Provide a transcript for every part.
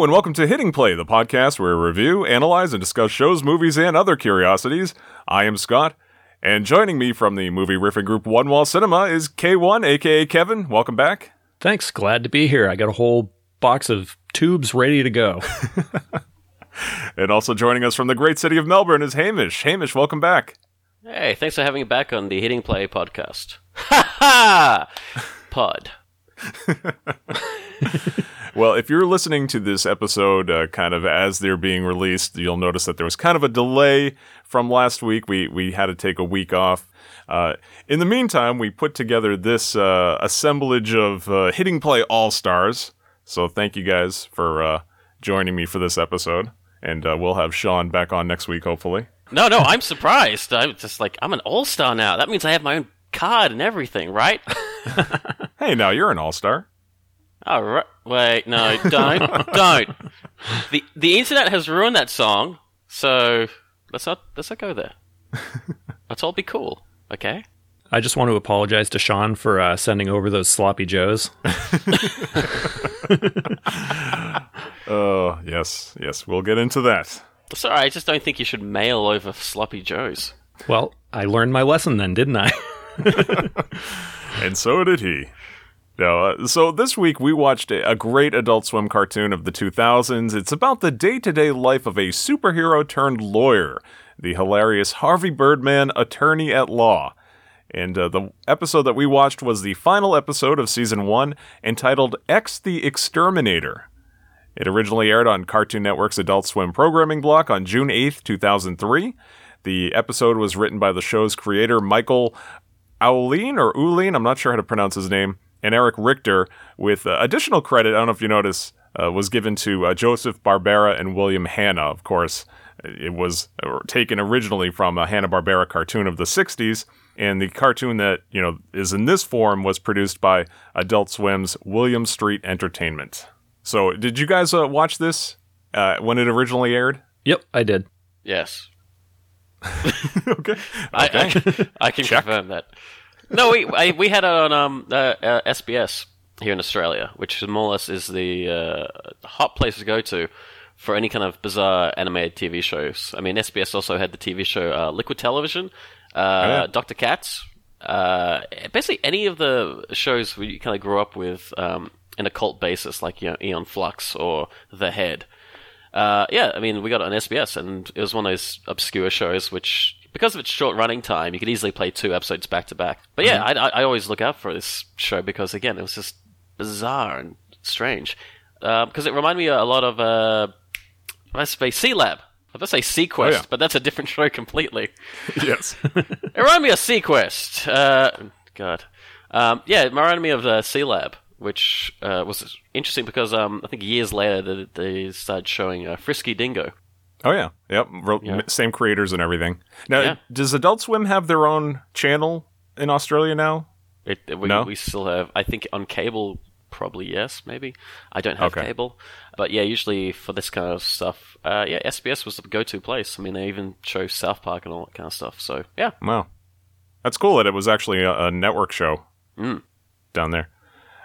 Hello, and welcome to Hitting Play, the podcast where we review, analyze, and discuss shows, movies, and other curiosities. I am Scott, and joining me from the movie riffing group One Wall Cinema is K1, aka Kevin. Welcome back. Thanks. Glad to be here. I got a whole box of tubes ready to go. And also joining us from the great city of Melbourne is Hamish. Hamish, welcome back. Hey, thanks for having me back on the Hitting Play podcast. Ha ha! Pod. Well, if you're listening to this episode uh, kind of as they're being released, you'll notice that there was kind of a delay from last week. We we had to take a week off. Uh, in the meantime, we put together this uh, assemblage of uh, hitting play all stars. So thank you guys for uh, joining me for this episode, and uh, we'll have Sean back on next week, hopefully. No, no, I'm surprised. I'm just like, I'm an all star now. That means I have my own card and everything, right? Hey, now you're an all star. All right. Wait, no, don't, don't. The the internet has ruined that song, so let's not let's not go there. Let's all be cool, okay? I just want to apologize to Sean for uh, sending over those sloppy joes. Oh, yes, yes, we'll get into that. Sorry, I just don't think you should mail over sloppy joes. Well, I learned my lesson then, didn't I? And so did he. No, uh, so this week we watched a, great Adult Swim cartoon of the 2000s. It's about the day to day life of a superhero turned lawyer, the hilarious Harvey Birdman, attorney at law. And uh, the episode that we watched was the final episode of season one, entitled X the Exterminator. It originally aired on Cartoon Network's Adult Swim programming block on June 8th, 2003. The episode was written by the show's creator, Michael Auline or Ulin, I'm not sure how to pronounce his name, and Eric Richter, with uh, additional credit, I don't know if you notice, uh, was given to uh, Joseph Barbera and William Hanna. Of course, it was uh, taken originally from a Hanna-Barbera cartoon of the 60s, and the cartoon that, you know, is in this form was produced by Adult Swim's Williams Street Entertainment. So, did you guys uh, watch this uh, when it originally aired? yep, I did. Yes. okay. I, Okay. I, I can Check. confirm that. No, we I, we had it on um, uh, uh, SBS here in Australia, which more or less is the uh, hot place to go to for any kind of bizarre animated TV shows. I mean, SBS also had the TV show uh, Liquid Television, uh, yeah. Doctor Katz. Uh, basically, any of the shows we kind of grew up with um, in a cult basis, like you know, Aeon Flux or The Head. Uh, yeah, I mean, we got it on SBS, and it was one of those obscure shows which, because of its short running time, you could easily play two episodes back to back. But yeah, I, I, I always look out for this show because, again, it was just bizarre and strange. Because it reminded me a lot of, uh, I say Sealab. I was say SeaQuest, yeah. but that's a different show completely. yes. It reminded me of SeaQuest. Uh, God. Um, yeah, it reminded me of uh, Sealab, which uh, was interesting because um, I think years later they, they started showing uh, Frisky Dingo. Oh yeah, yep. Yeah. Same creators and everything. Now, Yeah. does Adult Swim have their own channel in Australia now? It, we, No? we still have, I think, on cable, probably yes, maybe. I don't have Okay. cable, but yeah, usually for this kind of stuff, uh, yeah, SBS was the go-to place. I mean, they even show South Park and all that kind of stuff. So yeah, Wow, that's cool that it was actually a, a network show Mm. down there.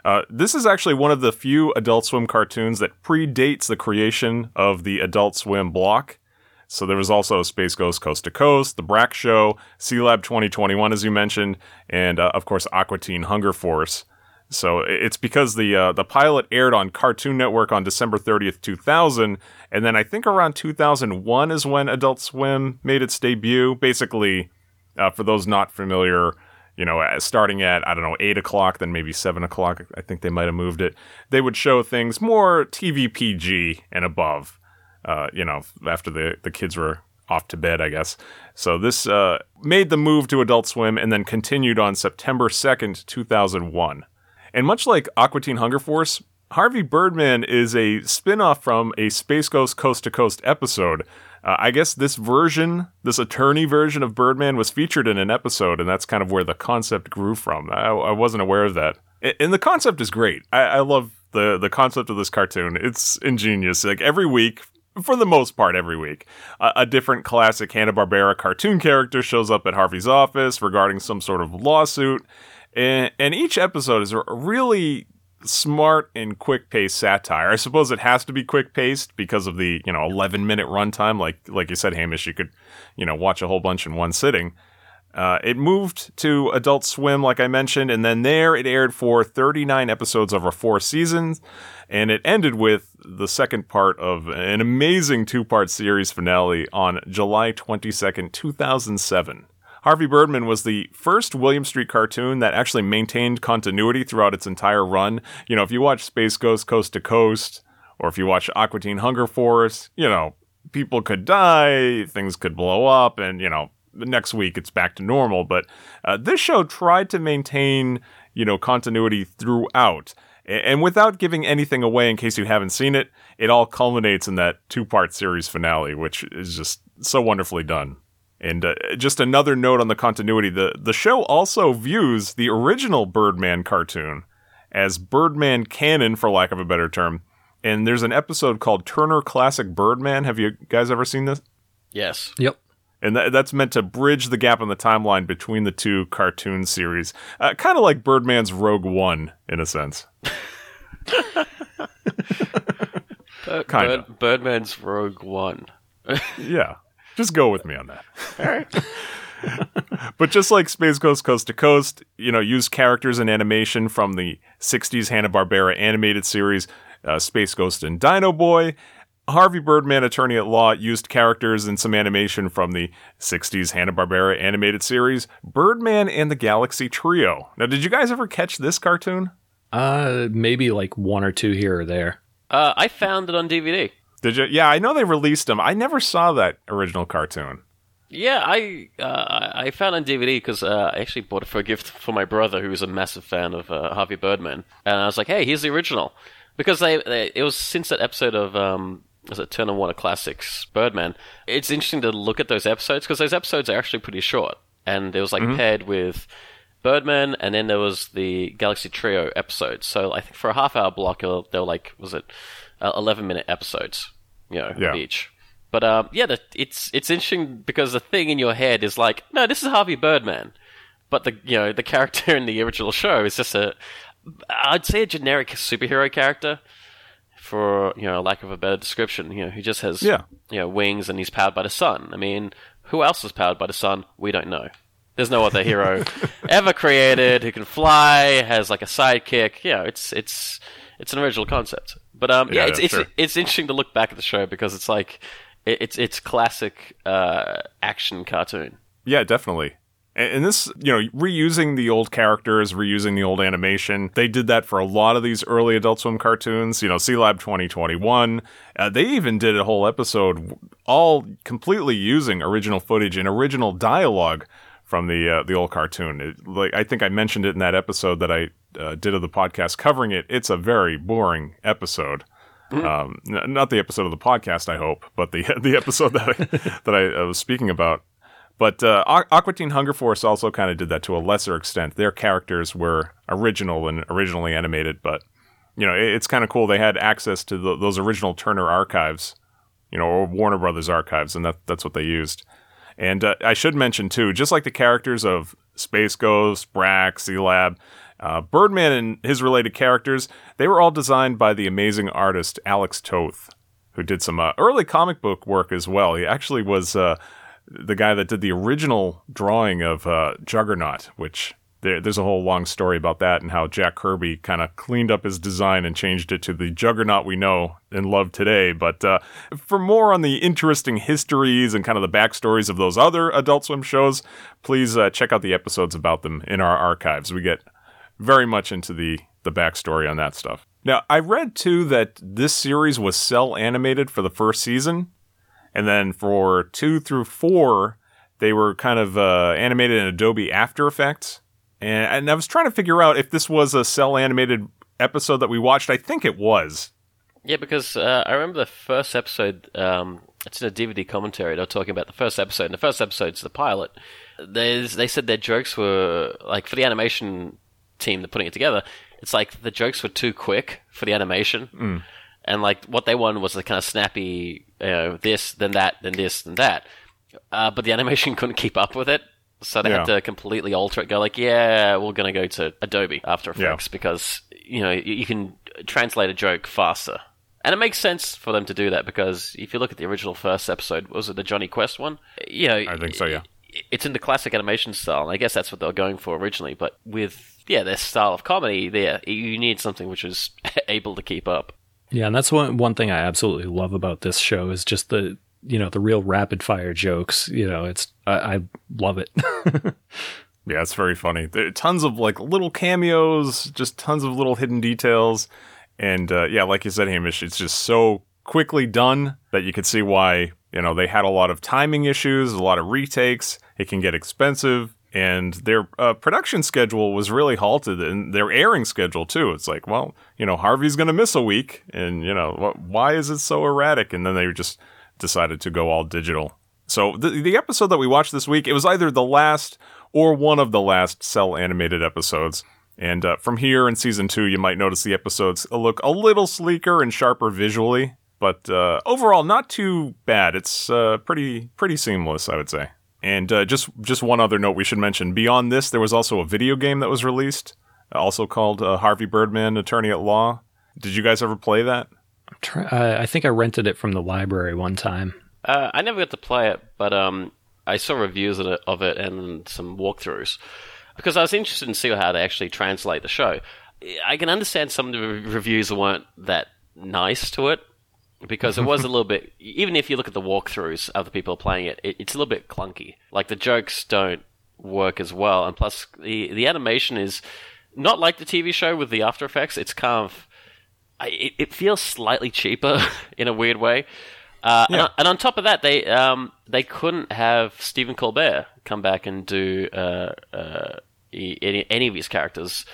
Uh, this is actually one of the few Adult Swim cartoons that predates the creation of the Adult Swim block. So there was also Space Ghost Coast to Coast, The Brak Show, Sea Lab 2021, as you mentioned, and uh, of course Aqua Teen Hunger Force. So it's because the uh, the pilot aired on Cartoon Network on December 30th, 2000, and then I think around 2001 is when Adult Swim made its debut. Basically, uh, for those not familiar, you know, uh, starting at I don't know eight o'clock, then maybe seven o'clock. I think they might have moved it. They would show things more TV PG and above. Uh, you know, after the the kids were off to bed, I guess. So this uh, made the move to Adult Swim and then continued on September second, two thousand one. And much like Aqua Teen Hunger Force, Harvey Birdman is a spin off from a Space Ghost Coast to Coast episode. Uh, I guess this version, this attorney version of Birdman, was featured in an episode, and that's kind of where the concept grew from. I, I wasn't aware of that. And the concept is great. I, I love the, the concept of this cartoon. It's ingenious. Like every week, for the most part, every week, a, a different classic Hanna-Barbera cartoon character shows up at Harvey's office regarding some sort of lawsuit. And, and each episode is really smart and quick paced satire. I suppose it has to be quick paced because of the you know 11 minute runtime. Like like you said, Hamish, you could you know watch a whole bunch in one sitting. Uh, it moved to Adult Swim, like I mentioned, and then there it aired for 39 episodes over four seasons, and it ended with the second part of an amazing two part series finale on July 22nd, 2007. Harvey Birdman was the first Williams Street cartoon that actually maintained continuity throughout its entire run. You know, if you watch Space Ghost Coast to Coast, or if you watch Aqua Teen Hunger Force, you know, people could die, things could blow up, and, you know, the next week it's back to normal. But uh, this show tried to maintain, you know, continuity throughout. And without giving anything away in case you haven't seen it, it all culminates in that two part series finale, which is just so wonderfully done. And uh, just another note on the continuity the, the show also views the original Birdman cartoon as Birdman canon, for lack of a better term. And there's an episode called Turner Classic Birdman. Have you guys ever seen this? Yes. Yep. And that, that's meant to bridge the gap in the timeline between the two cartoon series. Uh, kind of like Birdman's Rogue One, in a sense. Bird, Kinda. Bird, Birdman's Rogue One. Yeah. Just go with me on that. but just like Space Ghost Coast to Coast, you know, use characters and animation from the 60s Hanna-Barbera animated series, uh, Space Ghost and Dino Boy. Harvey Birdman, attorney at law, used characters and some animation from the 60s Hanna-Barbera animated series, Birdman and the Galaxy Trio. Now, did you guys ever catch this cartoon? Uh, maybe like one or two here or there. Uh, I found it on DVD. Did you? Yeah, I know they released them. I never saw that original cartoon. Yeah, I uh, I found it on DVD because uh, I actually bought it for a gift for my brother, who's a massive fan of uh, Harvey Birdman, and I was like, "Hey, here's the original," because they, they it was since that episode of um, was it Turner Warner Classics Birdman. It's interesting to look at those episodes because those episodes are actually pretty short, and it was like paired with Birdman, and then there was the Galaxy Trio episodes. So I think for a half hour block, they were they were like was it uh, eleven minute episodes, you know, Yeah. each. But um, yeah, the, it's it's interesting because the thing in your head is like, no, this is Harvey Birdman, but the you know the character in the original show is just a, I'd say a generic superhero character, for you know lack of a better description. You know, he just has Yeah. you know wings and he's powered by the sun. I mean, who else is powered by the sun? We don't know. There's no other hero ever created who can fly, has like a sidekick. Yeah, it's it's it's an original concept. But um, yeah, Yeah, it's it's sure. it's interesting to look back at the show because it's like it, it's it's classic uh, action cartoon. Yeah, definitely. And, this, you know, reusing the old characters, reusing the old animation, they did that for a lot of these early Adult Swim cartoons. You know, Sealab 2021. Uh, they even did a whole episode all completely using original footage and original dialogue from the uh, the old cartoon. It, like I think I mentioned it in that episode that I uh, did of the podcast covering it. It's a very boring episode. Um, n- not the episode of the podcast, I hope, but the the episode that I, that I, I was speaking about. But uh, Aqu- Aqua Teen Hunger Force also kind of did that to a lesser extent. Their characters were original and originally animated, but you know it, it's kind of cool. They had access to the, those original Turner archives, you know, or Warner Brothers archives, and that that's what they used. And uh, I should mention too, just like the characters of Space Ghost, Brak, Sea Lab, uh, Birdman, and his related characters, they were all designed by the amazing artist Alex Toth, who did some uh, early comic book work as well. He actually was uh, the guy that did the original drawing of uh, Juggernaut, which there, there's a whole long story about that and how Jack Kirby kind of cleaned up his design and changed it to the Juggernaut we know and love today. But uh, for more on the interesting histories and kind of the backstories of those other Adult Swim shows, please uh, check out the episodes about them in our archives. We get very much into the the backstory on that stuff. Now, I read too that this series was cell animated for the first season, and then for two through four, they were kind of uh, animated in Adobe After Effects. And, and I was trying to figure out if this was a cell animated episode that we watched. I think it was. Yeah, because uh, I remember the first episode. Um, it's in a DVD commentary. They're talking about the first episode, and the first episode's the pilot. There's, they said their jokes were like for the animation team, they're putting it together. It's like the jokes were too quick for the animation, and like what they wanted was the kind of snappy, you know, this, then that, then this, then that. Uh, but the animation couldn't keep up with it, So they had to completely alter it. Go like, yeah, we're going to go to Adobe After Effects because you know you, you can translate a joke faster, and it makes sense for them to do that because if you look at the original first episode, was it the Jonny Quest one? You know, I think so, yeah. It's in the classic animation style, and I guess that's what they were going for originally. But with yeah, their style of comedy, there you need something which is able to keep up. Yeah, and that's one one thing I absolutely love about this show is just the you know the real rapid fire jokes. You know, it's I, I love it. Yeah, it's very funny. There are tons of like little cameos, just tons of little hidden details, and uh, yeah, like you said, Hamish, it's just so quickly done that you could see why you know they had a lot of timing issues, a lot of retakes. It can get expensive, and their uh, production schedule was really halted, and their airing schedule too. It's like, well, you know, Harvey's going to miss a week, and you know, wh- why is it so erratic? And then they just decided to go all digital. So the the episode that we watched this week, it was either the last or one of the last cell animated episodes. And uh, from here in season two, you might notice the episodes look a little sleeker and sharper visually, but uh, overall not too bad. It's uh, pretty pretty seamless, I would say. And uh, just just one other note we should mention: beyond this, there was also a video game that was released, also called uh, Harvey Birdman, Attorney at Law. Did you guys ever play that? Try- I I think I rented it from the library one time. Uh, I never got to play it, but um, I saw reviews of it, of it and some walkthroughs because I was interested in see how they actually translate the show. I can understand some of the reviews weren't that nice to it because it was a little bit. Even if you look at the walkthroughs of the people playing it, it, it's a little bit clunky. Like the jokes don't work as well, and plus the the animation is not like the TV show with the After Effects. It's kind of I- it, it feels slightly cheaper in a weird way. Uh, and, Yeah. on- and on top of that, they um, they couldn't have Stephen Colbert come back and do uh, uh, any, any of his characters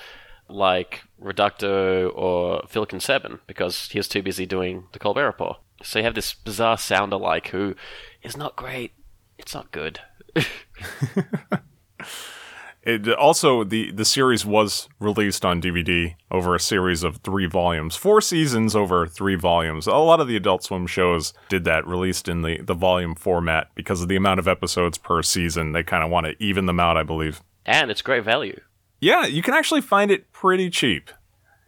like Reducto or Phil Sebben because he was too busy doing the Colbert Report. So you have this bizarre sound alike who is not great. It's not good. It also the the series was released on DVD over a series of three volumes, four seasons over three volumes. A lot of the Adult Swim shows did that, released in the the volume format because of the amount of episodes per season. They kind of want to even them out, I believe. and it's great value. Yeah, you can actually find it pretty cheap,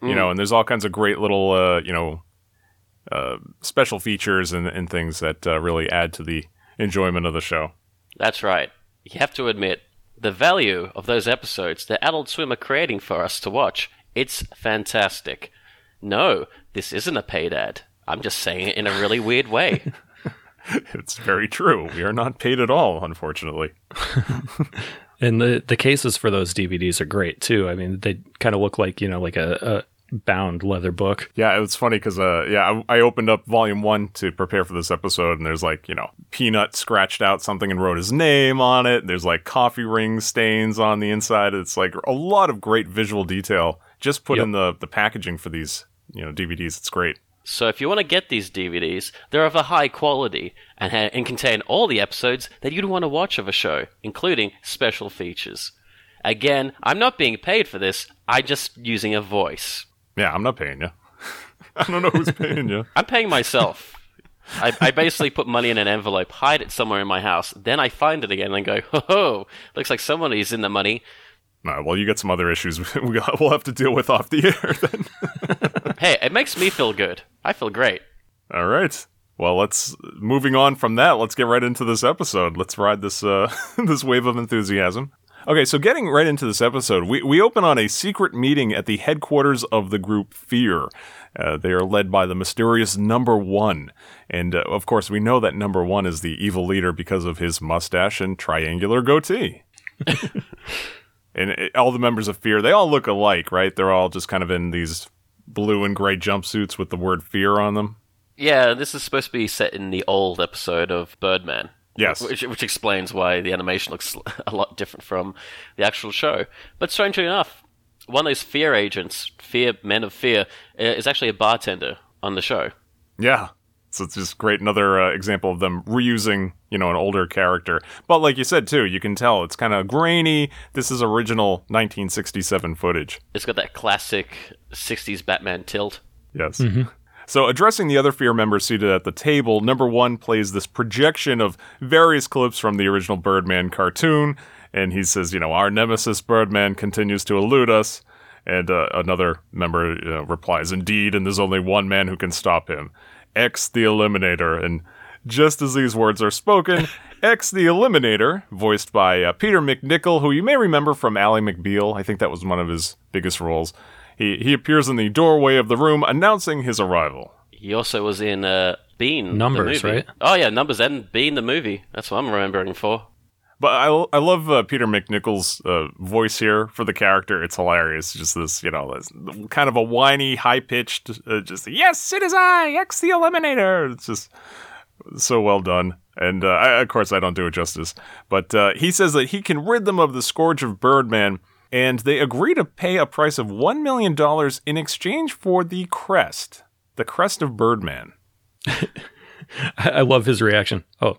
you know, and there's all kinds of great little uh, you know uh, special features and and things that uh, really add to the enjoyment of the show. That's right. You have to admit, the value of those episodes that Adult Swim are creating for us to watch, it's fantastic. No, this isn't a paid ad. I'm just saying it in a really weird way. It's very true. We are not paid at all, unfortunately. And the the cases for those DVDs are great too. I mean, they kind of look like you know like a, a bound leather book. Yeah, it was funny because uh, yeah, I, I opened up volume one to prepare for this episode, and there's like you know Peanut scratched out something and wrote his name on it. There's like coffee ring stains on the inside. It's like a lot of great visual detail just put Yep. in the the packaging for these you know DVDs. It's great. So if you want to get these DVDs, they're of a high quality and, ha- and contain all the episodes that you'd want to watch of a show, including special features. Again, I'm not being paid for this. I'm just using a voice. Yeah, I'm not paying you. I don't know who's paying you. I'm paying myself. I, I basically put money in an envelope, hide it somewhere in my house, then I find it again and go, ho ho, looks like somebody's in the money. No, well, you get some other issues we'll have to deal with off the air then. Hey, it makes me feel good. I feel great. All right. Well, let's moving on from that. Let's get right into this episode. Let's ride this uh, this wave of enthusiasm. Okay, so getting right into this episode, we, we open on a secret meeting at the headquarters of the group Fear. Uh, they are led by the mysterious Number One, and uh, of course, we know that Number One is the evil leader because of his mustache and triangular goatee. And it, all the members of Fear, they all look alike, right? They're all just kind of in these blue and gray jumpsuits with the word Fear on them. Yeah, this is supposed to be set in the old episode of Birdman. Yes. Which, which explains why the animation looks a lot different from the actual show. But strangely enough, one of those fear agents, fear men of fear, uh, is actually a bartender on the show. Yeah. So it's just great. Another uh, example of them reusing, you know, an older character. But like you said too, you can tell it's kind of grainy. This is original 1967 footage. It's got that classic '60s Batman tilt. Yes. So, addressing the other Fear members seated at the table, number one plays this projection of various clips from the original Birdman cartoon, and he says, you know, our nemesis Birdman continues to elude us. And uh, another member you know, replies, Indeed, and there's only one man who can stop him X the Eliminator. And just as these words are spoken, X the Eliminator, voiced by uh, Peter MacNicol, who you may remember from Ally McBeal, I think that was one of his biggest roles. He, he appears in the doorway of the room announcing his arrival. He also was in uh, Bean. the Numbers, movie. right? Oh yeah, Numbers and Bean the movie. That's what I'm remembering for. But I, I love uh, Peter MacNicol's uh, voice here for the character. It's hilarious. Just this, you know, this kind of a whiny, high pitched, uh, just, yes, it is I, X the Eliminator. It's just so well done. And uh, I, of course, I don't do it justice. But uh, he says that he can rid them of the scourge of Birdman, and they agree to pay a price of $1 million in exchange for the crest, the crest of Birdman. I, I love his reaction. Oh,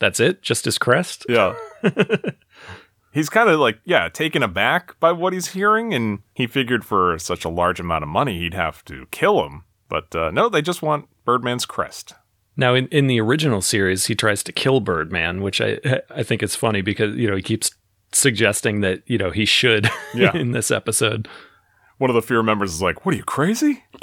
that's it? Just his crest? Yeah. he's kind of like, yeah, taken aback by what he's hearing, and he figured for such a large amount of money he'd have to kill him. But uh, no, they just want Birdman's crest. Now, in, in the original series, he tries to kill Birdman, which I I think is funny because you know he keeps suggesting that you know he should Yeah. in this episode. One of the fear members is like, "What are you crazy?"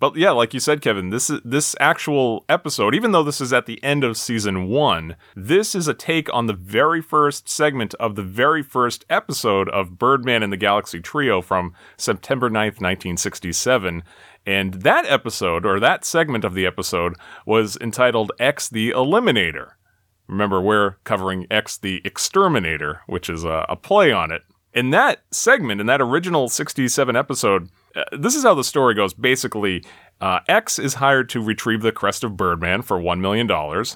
but yeah, like you said, Kevin, this is this actual episode. Even though this is at the end of season one, this is a take on the very first segment of the very first episode of Birdman and the Galaxy Trio from September 9th, 1967. And that episode, or that segment of the episode, was entitled X the Eliminator. Remember, we're covering X the Exterminator, which is a, a play on it. In that segment, in that original 67 episode, uh, this is how the story goes. Basically, uh, X is hired to retrieve the crest of Birdman for $1 million,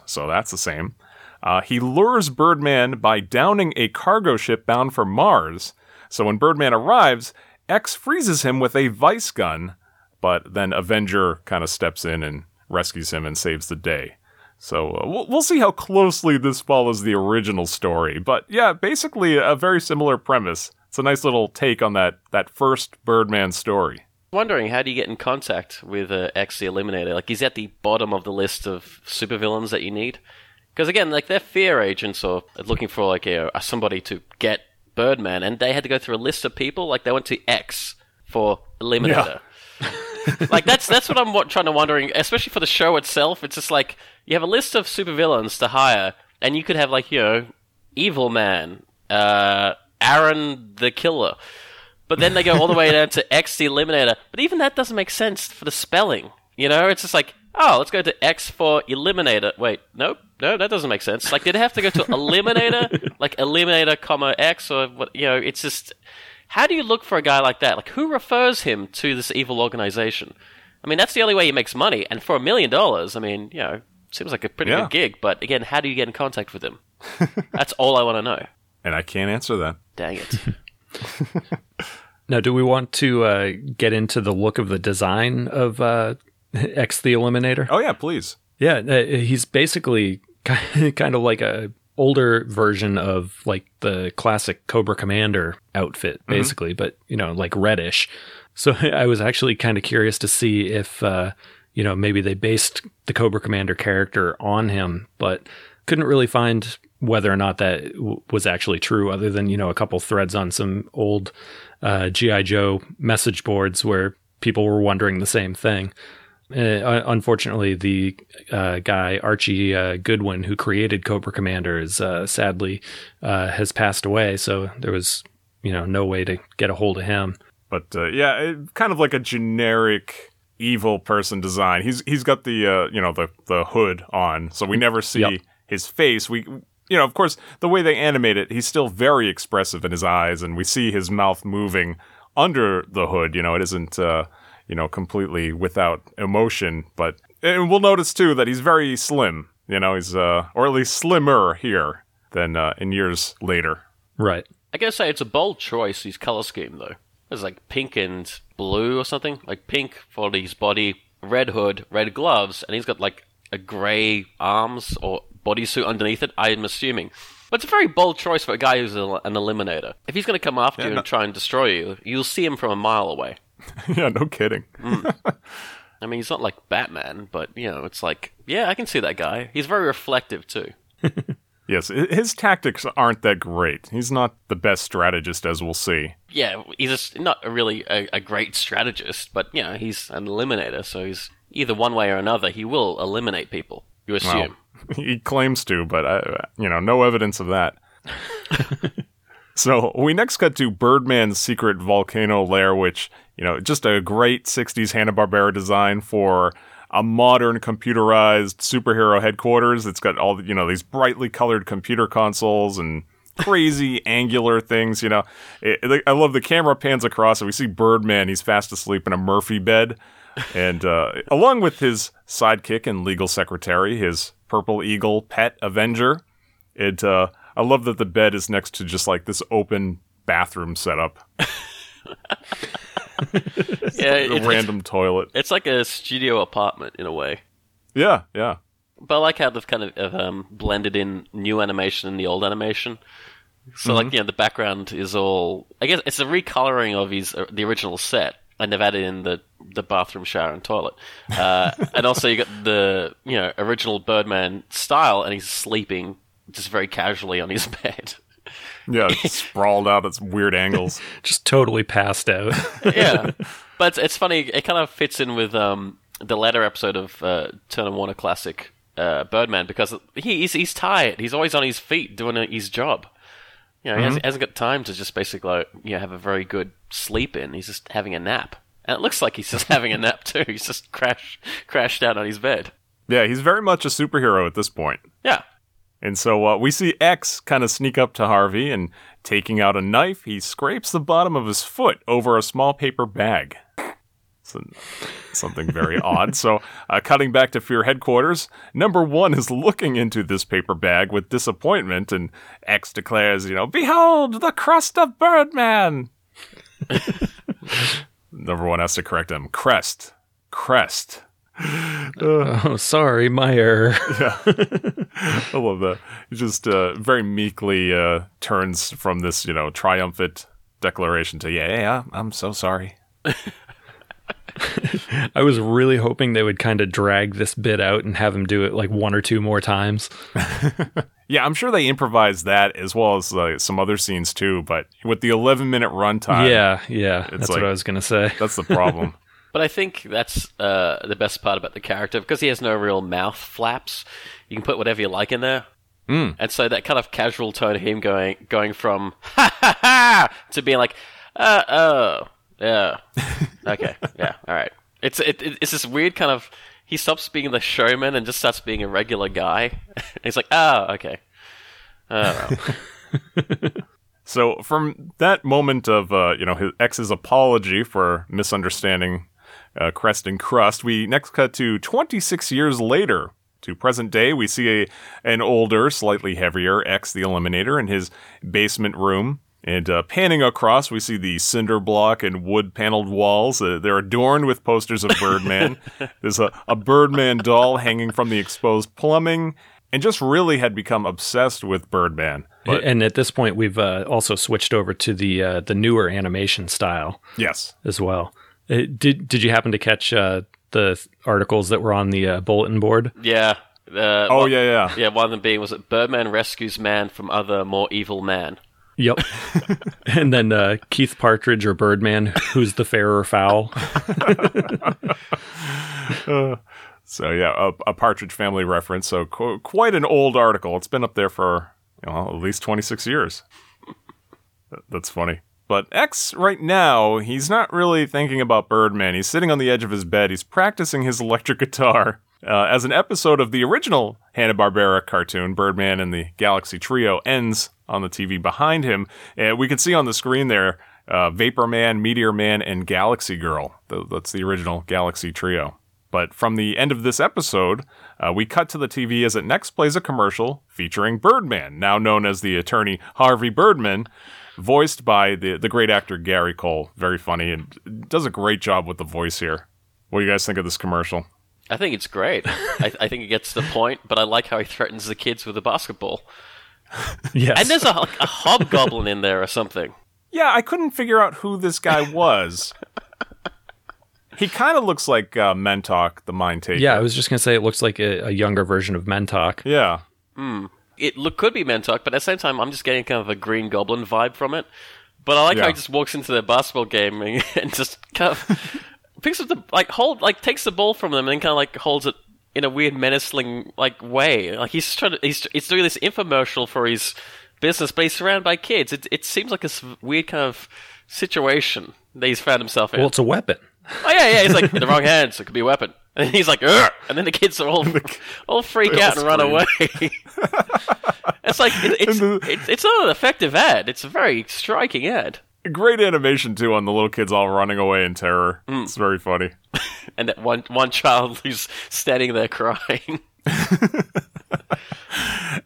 so that's the same. Uh, he lures Birdman by downing a cargo ship bound for Mars. So when Birdman arrives, X freezes him with a vice gun, but then Avenger kind of steps in and rescues him and saves the day. So uh, we'll, we'll see how closely this follows the original story. But yeah, basically a very similar premise. It's a nice little take on that, that first Birdman story. Wondering how do you get in contact with uh, X the Eliminator? Like he's at the bottom of the list of supervillains that you need. Because again, like they're fear agents or looking for like a, somebody to get Birdman, and they had to go through a list of people. Like they went to X for Eliminator. like that's that's what I'm trying to wondering, especially for the show itself. It's just like you have a list of supervillains to hire, and you could have like you know, Evil Man, uh, Aaron the Killer, but then they go all the way down to X the Eliminator. But even that doesn't make sense for the spelling. You know, it's just like oh, let's go to X for Eliminator. Wait, nope. No, that doesn't make sense. Like, did it have to go to Eliminator, like Eliminator, comma X, or what? You know, it's just how do you look for a guy like that? Like, who refers him to this evil organization? I mean, that's the only way he makes money. And for a million dollars, I mean, you know, seems like a pretty Yeah. good gig. But again, how do you get in contact with him? that's all I want to know. And I can't answer that. Dang it. Now, do we want to uh, get into the look of the design of uh, X the Eliminator? Oh, yeah, please. Yeah, uh, he's basically kind of like a older version of like the classic Cobra Commander outfit, basically, but you know, like reddish. So I was actually kind of curious to see if uh, you know maybe they based the Cobra Commander character on him, but couldn't really find whether or not that w- was actually true, other than you know a couple threads on some old uh, GI Joe message boards where people were wondering the same thing. Uh, unfortunately, the uh, guy Archie uh, Goodwin, who created Cobra Commander, is uh, sadly uh, has passed away. So there was, you know, no way to get a hold of him. But uh, yeah, it, kind of like a generic evil person design. He's he's got the uh, you know the the hood on, so we never see Yep. his face. We you know, of course, the way they animate it, he's still very expressive in his eyes, and we see his mouth moving under the hood. You know, it isn't uh, you know completely without emotion, but and we'll notice too that he's very slim. You know, he's uh, or at least slimmer here than uh, in years later. Right. I gotta say, it's a bold choice, his color scheme, though. It's like pink and blue or something. Like pink for his body, red hood, red gloves, and he's got like a grey arms or bodysuit underneath it, I'm assuming. But it's a very bold choice for a guy who's a, an eliminator. If he's gonna come after Yeah, you no- and try and destroy you, you'll see him from a mile away. yeah, no kidding. Mm. I mean, he's not like Batman, but you know, it's like, yeah, I can see that guy. He's very reflective too. Yes, his tactics aren't that great. He's not the best strategist, as we'll see. Yeah, he's just not really a, a great strategist, but you know, he's an eliminator, so he's either one way or another, he will eliminate people. You assume. He claims to, but I, you know, no evidence of that. so we next cut to Birdman's secret volcano lair, which you know, just a great '60s Hanna Barbera design for a modern computerized superhero headquarters. It's got all you know these brightly colored computer consoles and crazy angular things. You know, it, I love the camera pans across and we see Birdman. He's fast asleep in a Murphy bed, and uh, along with his sidekick and legal secretary, his purple eagle pet Avenger. It. Uh, I love that the bed is next to just like this open bathroom setup, Yeah, a it- random toilet. it's like a studio apartment in a way. Yeah, yeah. But I like how they've kind of of, um, blended in new animation and the old animation. So, like, you know, the background is all. I guess it's a recoloring of his uh, the original set, and they've added in the the bathroom, shower, and toilet. Uh, and also, you got the you know original Birdman style, and he's sleeping just very casually on his bed. Yeah, sprawled out at some weird angles. Just totally passed out. yeah, but it's, it's funny. It kind of fits in with um, the latter episode of uh, Turner Warner Classic uh, Birdman because he, he's he's tired. He's always on his feet doing his job. You know, he hasn't, hasn't got time to just basically like, you know, have a very good sleep in. He's just having a nap, and it looks like he's just having a nap too. He's just crash crashed down on his bed. Yeah, he's very much a superhero at this point. Yeah, And so uh, we see X kind of sneak up to Harvey and taking out a knife, he scrapes the bottom of his foot over a small paper bag. So, something very odd. So, uh, cutting back to Fear headquarters, number one is looking into this paper bag with disappointment, and X declares, you know, Behold, the crust of Birdman! number one has to correct him. Crest. Crest. oh, sorry, my error. I love that. He just uh, very meekly uh, turns from this, you know, triumphant declaration to, yeah, yeah, I'm so sorry. I was really hoping they would kind of drag this bit out and have him do it like one or two more times. Yeah, I'm sure they improvised that as well as uh, some other scenes too, but with the 11 minute runtime, yeah, yeah, that's like- what I was gonna say. that's the problem. But I think that's uh, the best part about the character because he has no real mouth flaps. You can put whatever you like in there, mm. and so that kind of casual tone of him going going from ha ha ha to being like, uh, oh, yeah, okay, yeah, all right. It's it, it, it's this weird kind of he stops being the showman and just starts being a regular guy. He's like, oh, okay. Oh, well. So from that moment of uh, you know his ex's apology for misunderstanding uh, Crest and Crust, we next cut to 26 years later to present day. We see a an older, slightly heavier ex the Eliminator in his basement room. And uh, panning across, we see the cinder block and wood paneled walls. Uh, they're adorned with posters of Birdman. There's a, a Birdman doll hanging from the exposed plumbing, and just really had become obsessed with Birdman. But and at this point, we've uh, also switched over to the uh, the newer animation style yes, as well. Uh, did Did you happen to catch uh, the articles that were on the uh, bulletin board? yeah. Uh, Oh one- yeah, yeah. Yeah, one of them being was it Birdman rescues man from other more evil man. Yep. and then uh, Keith Partridge or Birdman, who's the fairer fowl? So yeah, a, a Partridge Family reference. So qu- quite an old article. It's been up there for you know, at least twenty six years. That's funny. But X right now, he's not really thinking about Birdman. He's sitting on the edge of his bed. He's practicing his electric guitar. Uh, as an episode of the original Hanna Barbera cartoon, Birdman and the Galaxy Trio ends on the TV behind him, and we can see on the screen there uh, Vapor Man, Meteor Man, and Galaxy Girl. Th- That's the original Galaxy Trio. But from the end of this episode, uh, we cut to the TV as it next plays a commercial featuring Birdman, now known as the attorney Harvey Birdman, voiced by the, the great actor Gary Cole. Very funny and does a great job with the voice here. What do you guys think of this commercial? I think it's great. I, I think it gets the point, but I like how he threatens the kids with a basketball. Yes. And there's a, like, a hobgoblin in there or something. Yeah, I couldn't figure out who this guy was. He kind of looks like uh, Mentok, the Mind Taker. Yeah, I was just gonna say it looks like a, a younger version of Mentok. Yeah. it look could be Mentok, but at the same time, I'm just getting kind of a Green Goblin vibe from it. But I like how he just walks into their basketball game and, and just kind of picks up the like hold like takes the ball from them and then kind of like holds it in a weird menacing like way. Like he's trying to he's he's doing this infomercial for his business, but he's surrounded by kids. It it seems like a weird kind of situation that he's found himself in. Well, it's a weapon. Oh yeah, yeah. He's like in the wrong hands. It could be a weapon. And he's like, Ugh! and then the kids are all all freak out and run away. it's like it, it's, it's it's not an effective ad. It's a very striking ad. Great animation, too, on the little kids all running away in terror. Mm. It's very funny. And that one one child who's standing there crying.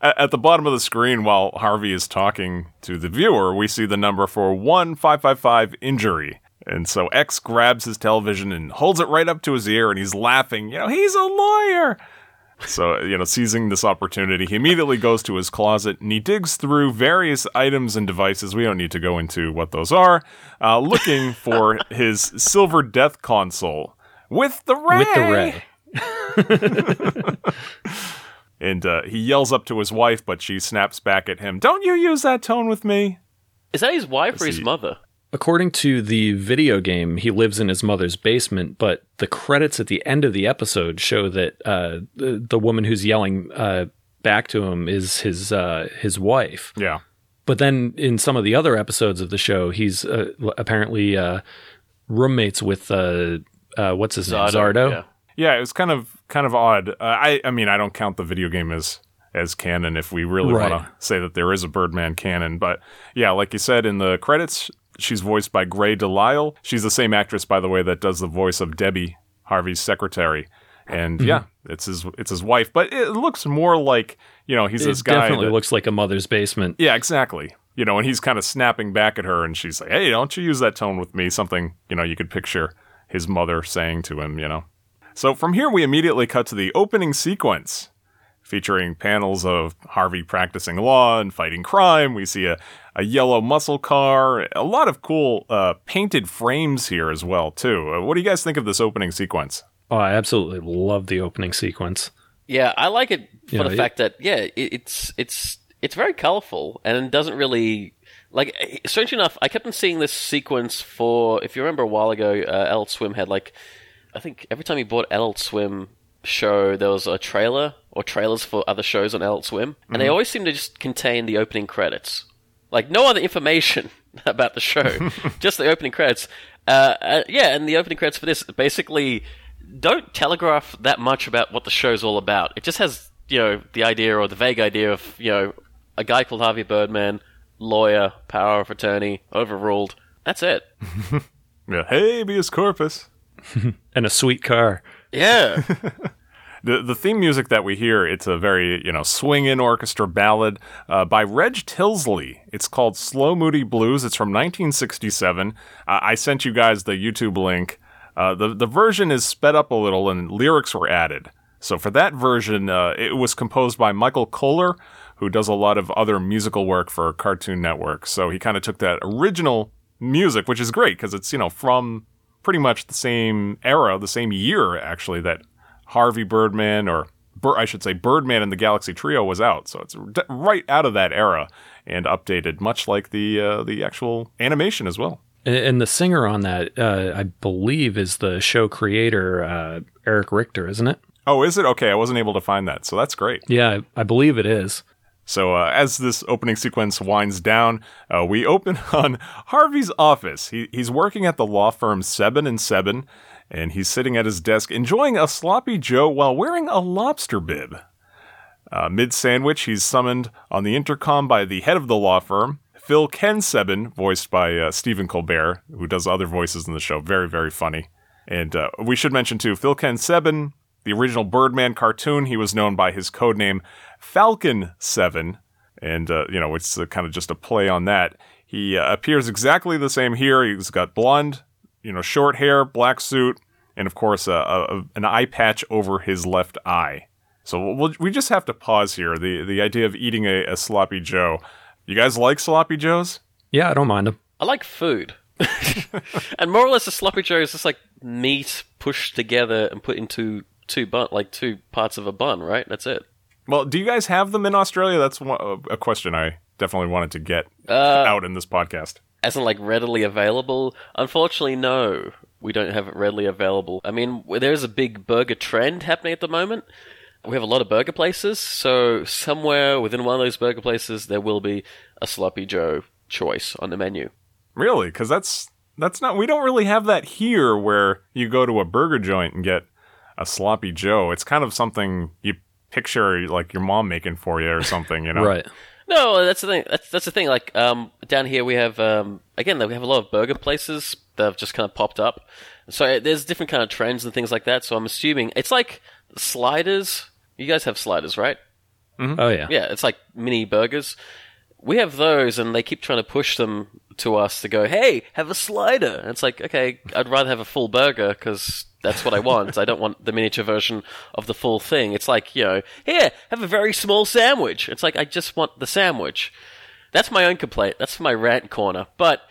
At the bottom of the screen, while Harvey is talking to the viewer, we see the number for 1555 injury. And so X grabs his television and holds it right up to his ear, and he's laughing. You know, he's a lawyer. So, you know, seizing this opportunity, he immediately goes to his closet and he digs through various items and devices. We don't need to go into what those are, uh, looking for his silver death console with the ray. With the ray. And uh, he yells up to his wife, but she snaps back at him. Don't you use that tone with me? Is that his wife or his see. mother? According to the video game, he lives in his mother's basement, but the credits at the end of the episode show that uh, the, the woman who's yelling uh, back to him is his uh, his wife. Yeah. But then in some of the other episodes of the show, he's uh, apparently uh, roommates with uh, uh, what's his name, Zardo. Yeah. Yeah, it was kind of kind of odd. Uh, I I mean, I don't count the video game as as canon if we really Right. want to say that there is a Birdman canon, but yeah, like you said in the credits, she's voiced by Grey DeLisle. She's the same actress by the way that does the voice of Debbie, Harvey's secretary. And Mm-hmm. yeah, it's his it's his wife, but it looks more like, you know, he's this It guy definitely that- looks like a mother's basement. Yeah, exactly. You know, and he's kind of snapping back at her, and she's like, "Hey, don't you use that tone with me?" Something you know you could picture his mother saying to him. You know. So from here, we immediately cut to the opening sequence, featuring panels of Harvey practicing law and fighting crime. We see a, a yellow muscle car, a lot of cool uh, painted frames here as well too. Uh, what do you guys think of this opening sequence? Oh, I absolutely love the opening sequence. Yeah, I like it for You know, the it- fact that yeah, it, it's it's it's very colorful and doesn't really like. eh, Strangely enough, I kept on seeing this sequence for. If you remember a while ago, uh, Adult Swim had like, I think every time you bought Adult Swim show, there was a trailer or trailers for other shows on Adult Swim, and they always seem to just contain the opening credits, like no other information about the show, just the opening credits. Uh, uh, yeah, and the opening credits for this basically don't telegraph that much about what the show's all about. It just has, you know, the idea or the vague idea of, you know, a guy called Harvey Birdman, lawyer, power of attorney, overruled. That's it. Yeah, habeas corpus. And a sweet car. Yeah. The the theme music that we hear, it's a very you know swing-in orchestra ballad uh, by Reg Tilsley. It's called Slow Moody Blues. It's from 1967. Uh, I sent you guys the YouTube link. Uh, the the version is sped up a little and lyrics were added. So for that version, uh, it was composed by Michael Kohler, who does a lot of other musical work for Cartoon Network. So he kind of took that original music, which is great because it's you know from pretty much the same era, the same year actually that Harvey Birdman, or I should say Birdman and the Galaxy Trio was out. So it's right out of that era and updated, much like the uh, the actual animation as well. And- the singer on that, uh, I believe, is the show creator, uh, Eric Richter, isn't it? Oh, is it? Okay, I wasn't able to find that, so that's great. Yeah, I, I believe it is. So uh, as this opening sequence winds down, uh, we open on Harvey's office. He, he's working at the law firm Sebben and Sebben, and he's sitting at his desk enjoying a sloppy Joe while wearing a lobster bib. Uh, Mid sandwich, he's summoned on the intercom by the head of the law firm, Phil Ken Sebben, voiced by uh, Stephen Colbert, who does other voices in the show. Very, very funny. And uh, we should mention too, Phil Ken Sebben, the original Birdman cartoon, he was known by his code name Falcon Seven, and uh, you know it's uh, kind of just a play on that. He uh, appears exactly the same here. He's got blonde, you know, short hair, black suit, and of course, uh, a, an eye patch over his left eye. So we'll, we just have to pause here. The the idea of eating a, a sloppy Joe. You guys like sloppy Joes? Yeah, I don't mind them. I like food. and more or less, a sloppy Joe is just like meat pushed together and put into two bun, like two parts of a bun, right? That's it. Well, do you guys have them in Australia? That's one, a question I definitely wanted to get Uh, out in this podcast. As in, like, readily available? Unfortunately, no. We don't have it readily available. I mean, there's a big burger trend happening at the moment. We have a lot of burger places, so somewhere within one of those burger places, there will be a Sloppy Joe choice on the menu. Really? Because that's that's not. We don't really have that here, where you go to a burger joint and get a sloppy Joe. It's kind of something you picture like your mom making for you or something. You know? Right. No, that's the thing. That's that's the thing. Like um, down here, we have um, again, we have a lot of burger places that have just kind of popped up. So there's different kind of trends and things like that. So I'm assuming it's like sliders. You guys have sliders, right? Oh yeah. Yeah, it's like mini burgers. We have those, and they keep trying to push them to us to go, "Hey, have a slider." And it's like, okay, I'd rather have a full burger because that's what I want. I don't want the miniature version of the full thing. It's like, you know, here, have a very small sandwich. It's like I just want the sandwich. That's my own complaint. That's my rant corner. But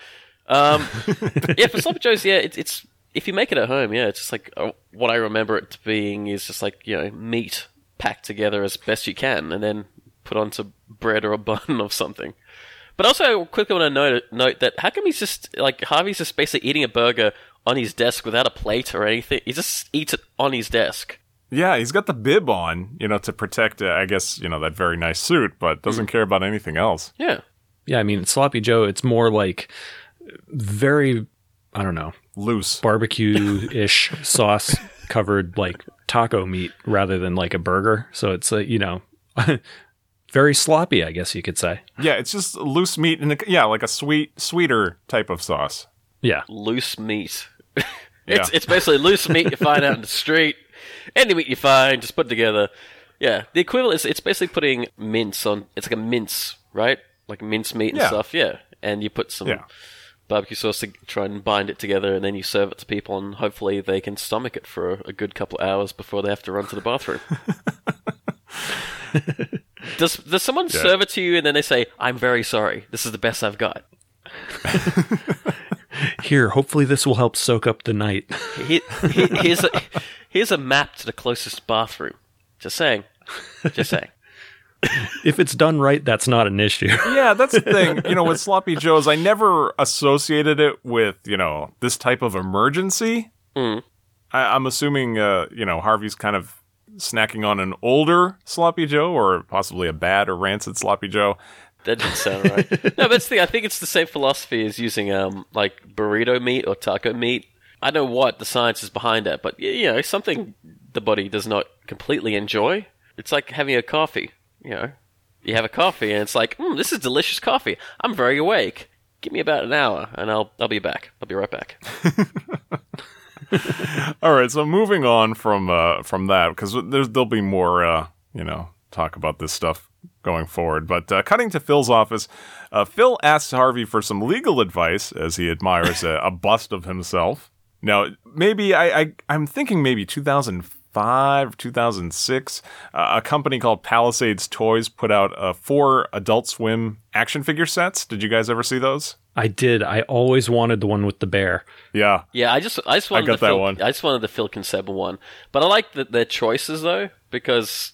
um, yeah, for sloppy joes, yeah, it's, it's if you make it at home, yeah, it's just like uh, what I remember it being is just like you know meat packed together as best you can, and then put onto bread or a bun of something. But also, I quickly want to note, note that how come he's just like Harvey's just basically eating a burger on his desk without a plate or anything? He just eats it on his desk. Yeah, he's got the bib on, you know, to protect. Uh, I guess you know that very nice suit, but doesn't care about anything else. Yeah, Yeah, I mean sloppy Joe. It's more like very, I don't know, Loose. barbecue ish sauce covered like taco meat rather than like a burger. So it's a you know very sloppy, I guess you could say. Yeah, it's just loose meat and yeah, like a sweet, sweeter type of sauce. Yeah. loose meat. it's Yeah. it's basically loose meat you find out in the street. Any meat you find, just put together. Yeah, the equivalent is it's basically putting mince on. It's like a mince, right? Like mince meat and Yeah. stuff. Yeah, and you put some Yeah. barbecue sauce to try and bind it together, and then you serve it to people, and hopefully they can stomach it for a, a good couple of hours before they have to run to the bathroom. does does someone Yeah. serve it to you and then they say, "I'm very sorry. This is the best I've got." Here, hopefully this will help soak up the night. Here, here- here's a here's a map to the closest bathroom. Just saying. Just saying. if it's done right, that's not an issue. Yeah, that's the thing. You know, with sloppy joes, I never associated it with you know this type of emergency. Mm. I, I'm assuming uh, you know Harvey's kind of snacking on an older sloppy joe or possibly a bad or rancid sloppy joe. That didn't sound right. No, but it's the, I think it's the same philosophy as using um like burrito meat or taco meat. I don't know what the science is behind that, but you know something the body does not completely enjoy. It's like having a coffee. You know, you have a coffee and it's like, mm, this is delicious coffee. I'm very awake. Give me about an hour and I'll I'll be back. I'll be right back. All right, so moving on from uh, from that because there's there'll be more uh, you know talk about this stuff going forward. But uh, cutting to Phil's office, uh, Phil asks Harvey for some legal advice as he admires a, a bust of himself. Now, maybe I, I I'm thinking maybe 2005, 2006. Uh, a company called Palisades Toys put out uh, four Adult Swim action figure sets. Did you guys ever see those? I did. I always wanted the one with the bear. Yeah, Yeah, I just I just wanted I got the that Phil, one. I just wanted the Phil Ken Sebben one, but I like the, their choices though because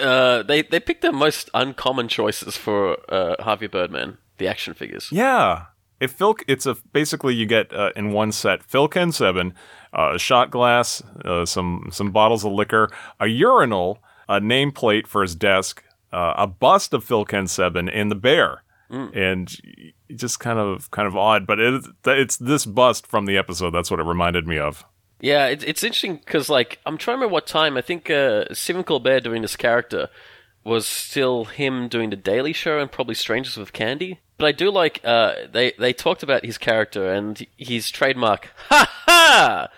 uh, they they picked the most uncommon choices for uh, Harvey Birdman, the action figures. Yeah. If Phil, it's a basically you get uh, in one set Phil Ken Sebben, uh, a shot glass, uh, some some bottles of liquor, a urinal, a nameplate for his desk, uh, a bust of Phil Ken Sebben, and the bear. And y- just kind of kind of odd, but it, it's this bust from the episode. That's what it reminded me of. Yeah, it's it's interesting because like I'm trying to remember what time I think uh, Stephen Colbert doing this character was still him doing the Daily Show and probably Strangers with Candy. But I do like uh, they they talked about his character and his trademark. Ha ha!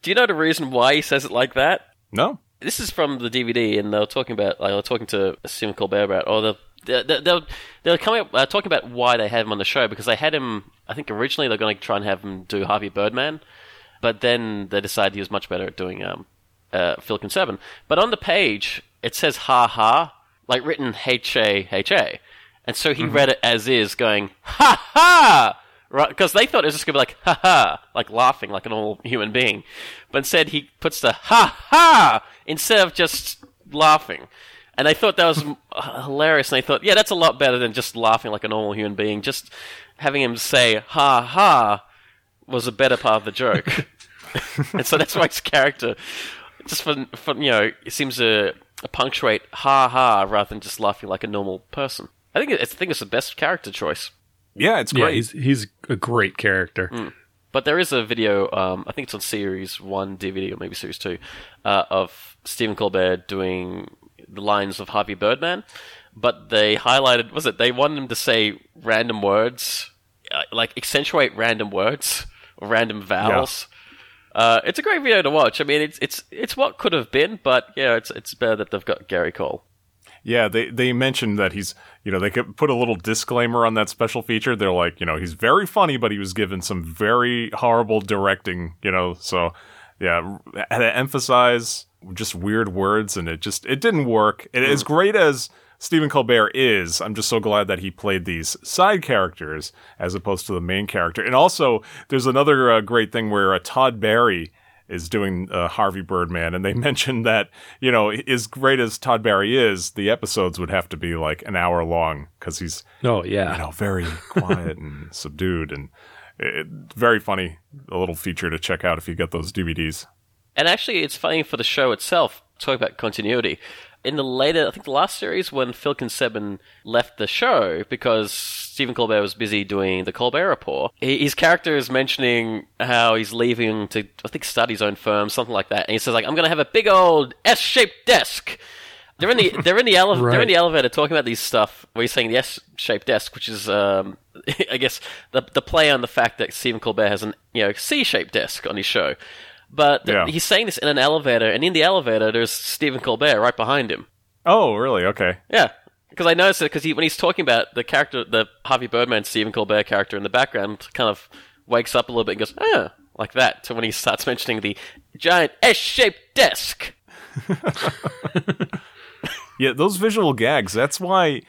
Do you know the reason why he says it like that? No, this is from the DVD, and they were talking about, like, they were talking to Stephen Colbert about, or the they they they were, they were coming up uh, talking about why they had him on the show because they had him. I think originally they're going to try and have him do Harvey Birdman, but then they decided he was much better at doing um, uh, Phil Sebben. But on the page it says ha ha, like written H A H A, and so he read it as is, going ha ha, Right, because they thought it was just gonna be like ha ha, like laughing like a normal human being, but instead he puts the ha ha instead of just laughing, and they thought that was hilarious. And they thought, yeah, that's a lot better than just laughing like a normal human being. Just having him say ha ha was a better part of the joke, and so that's why his character, just for, for you know, it seems to punctuate ha ha rather than just laughing like a normal person. I think it's, I think it's the best character choice. Yeah, it's Yeah, great. he's he's a great character. But there is a video, um, I think it's on series one DVD or maybe series two, uh, of Stephen Colbert doing the lines of Harvey Birdman. But they highlighted, was it, they wanted him to say random words, uh, like accentuate random words or random vowels. Uh, it's a great video to watch. I mean, it's it's it's what could have been, but yeah, it's it's better that they've got Gary Cole. Yeah, they they mentioned that he's you know they could put a little disclaimer on that special feature. They're like you know he's very funny, but he was given some very horrible directing. You know, so yeah, had to emphasize just weird words, and it just it didn't work. And as great as Stephen Colbert is, I'm just so glad that he played these side characters as opposed to the main character. And also, there's another uh, great thing where uh, Todd Barry is doing uh, Harvey Birdman, and they mentioned that you know as great as Todd Barry is, the episodes would have to be like an hour long because he's Oh yeah, you know very quiet and subdued and it, very funny. A little feature to check out if you get those DVDs. And actually, it's funny for the show itself. Talk about continuity. In the later, I think the last series, when Phil Sebben left the show because Stephen Colbert was busy doing the Colbert Report, his character is mentioning how he's leaving to, I think, start his own firm, something like that. And he says, like, I'm going to have a big old S-shaped desk. They're in the they're in the ele- they're in the elevator talking about these stuff. Where he's saying the S-shaped desk, which is, um, I guess, the the play on the fact that Stephen Colbert has an you know C-shaped desk on his show. But Yeah. he's saying this in an elevator, and in the elevator, there's Stephen Colbert right behind him. Oh, really? Okay. Yeah, because I noticed it because he, when he's talking about the character, the Harvey Birdman Stephen Colbert character in the background, kind of wakes up a little bit and goes, "Ah," like that. To when he starts mentioning the giant S-shaped desk. Yeah, those visual gags. That's why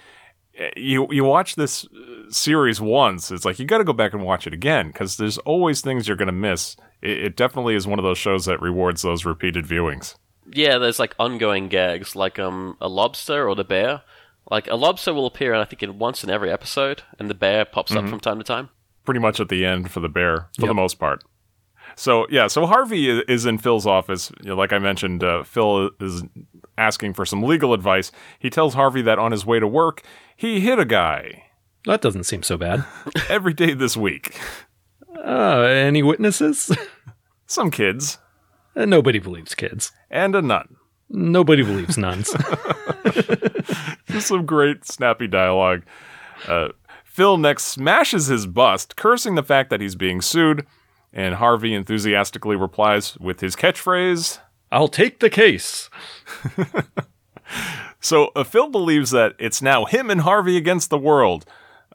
eh, you you watch this uh, series once. It's like you got to go back and watch it again because there's always things you're going to miss. It, it definitely is one of those shows that rewards those repeated viewings. Yeah, there's like ongoing gags, like um a lobster or the bear. Like a lobster will appear, and I think, in once in every episode, and the bear pops up from time to time. Pretty much at the end for the bear, for the most part. So yeah, so Harvey is in Phil's office. You know, like I mentioned, uh, Phil is asking for some legal advice. He tells Harvey that on his way to work, he hit a guy that doesn't seem so bad. every day this week. Uh, any witnesses? Some kids Uh, Nobody believes kids. and a nun. Nobody believes nuns. Just some great snappy dialogue. Uh, Phil next smashes his bust, cursing the fact that he's being sued, and Harvey enthusiastically replies with his catchphrase. I'll take the case. So uh, Phil believes that it's now him and Harvey against the world,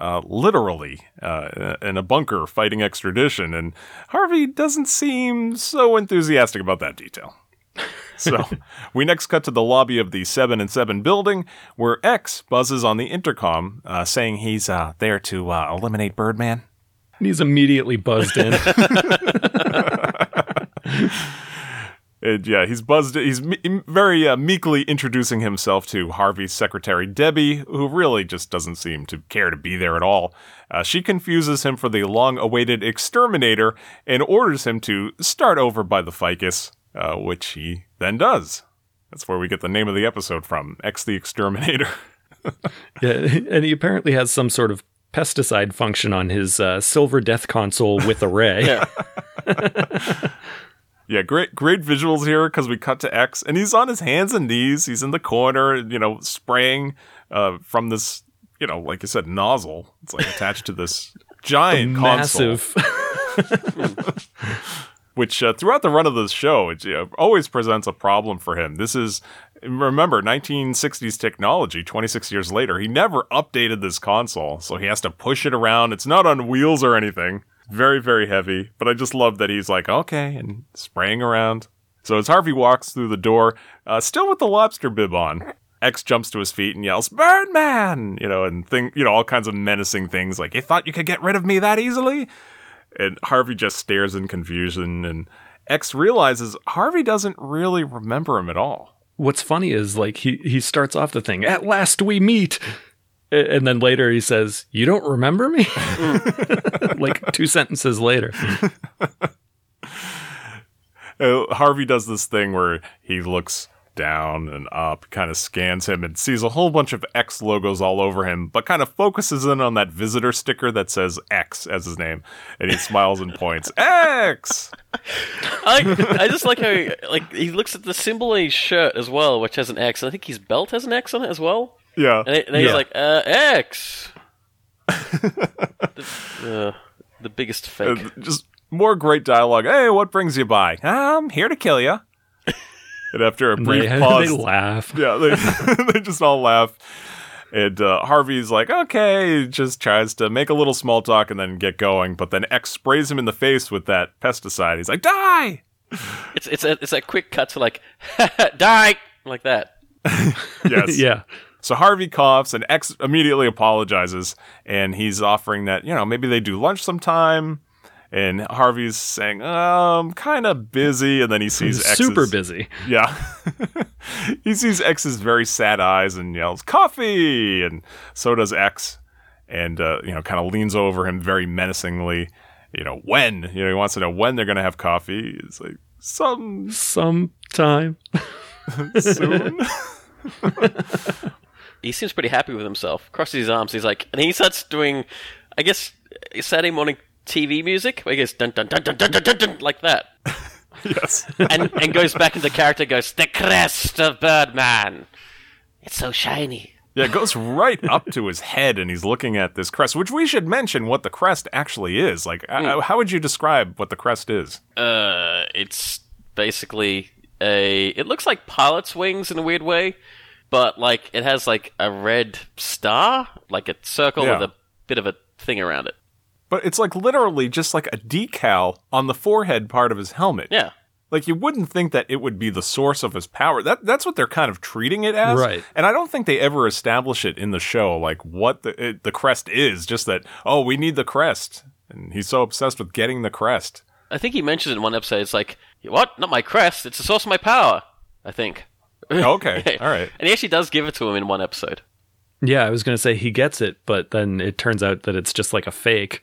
uh, literally, uh, in a bunker fighting extradition, and Harvey doesn't seem so enthusiastic about that detail. So we next cut to the lobby of the Sebben and Sebben building, where X buzzes on the intercom, uh, saying he's uh, there to uh, eliminate Birdman. And he's immediately buzzed in. And yeah, he's buzzed. He's me- very uh, meekly introducing himself to Harvey's secretary, Debbie, who really just doesn't seem to care to be there at all. Uh, she confuses him for the long awaited exterminator and orders him to start over by the ficus, uh, which he then does. That's where we get the name of the episode from X the Exterminator. yeah, and he apparently has some sort of pesticide function on his uh, silver death console with a ray. Yeah. Great, great visuals here because we cut to X and he's on his hands and knees. He's in the corner, you know, spraying uh, from this, you know, like you said, nozzle. It's like attached to this giant console, Massive. which uh, throughout the run of the show, it you know, always presents a problem for him. This is, remember, 1960s technology. 26 years later, he never updated this console, so he has to push it around. It's not on wheels or anything. Very, very heavy. But I just love that he's like, okay, and spraying around. So as Harvey walks through the door, uh, still with the lobster bib on, X jumps to his feet and yells, Birdman! You know, and thing, you know, all kinds of menacing things like, you thought you could get rid of me that easily? And Harvey just stares in confusion, and X realizes Harvey doesn't really remember him at all. What's funny is like he he starts off the thing, at last we meet. A- And then later he says, You don't remember me? like two sentences later. Uh, Harvey does this thing where he looks down and up, kind of scans him and sees a whole bunch of X logos all over him, but kind of focuses in on that visitor sticker that says X as his name, and he smiles and points, X! I, I just like how he, like he looks at the symbol on his shirt as well, which has an X. I think his belt has an X on it as well. Yeah. And, it, and he's Yeah. like, uh, X. the, uh, the biggest fake. Uh, just more great dialogue. Hey, what brings you by? I'm here to kill you. And after a brief They, pause, they laugh. yeah, they, they just all laugh. And uh, Harvey's like, okay, just tries to make a little small talk and then get going. But then X sprays him in the face with that pesticide. He's like, die! It's it's a it's a quick cut to like die like that. Yes. yeah. So Harvey coughs and X immediately apologizes. And he's offering that, you know, maybe they do lunch sometime. And Harvey's saying, I'm kind of busy. And then he sees X's, Super busy. Yeah. he sees X's very sad eyes and yells, Coffee! And so does X. And, uh, you know, kind of leans over him very menacingly. You know, when? You know, he wants to know when they're going to have coffee. It's like, some Sometime. soon. He seems pretty happy with himself. Crosses his arms. He's like, and he starts doing, I guess, Saturday morning TV music. Where he goes dun dun dun dun dun dun dun, dun like that, yes. and and goes back into character. Goes the crest of Birdman. It's so shiny. Yeah, it goes right up to his head, and he's looking at this crest, which we should mention what the crest actually is. Like, uh, how would you describe what the crest is? Uh, it's basically a. It looks like pilot's wings in a weird way, but like it has like a red star, like a circle Yeah. with a bit of a thing around it. But it's like literally just like a decal on the forehead part of his helmet. Yeah. Like you wouldn't think that it would be the source of his power. That that's what they're kind of treating it as. Right. And I don't think they ever establish it in the show like what the it, the crest is, just that oh, we need the crest. And he's so obsessed with getting the crest. I think he mentions it in one episode. It's like, what? Not my crest. It's the source of my power. I think. Oh, okay. All right. And he actually does give it to him in one episode. Yeah, I was going to say he gets it, but then it turns out that it's just like a fake.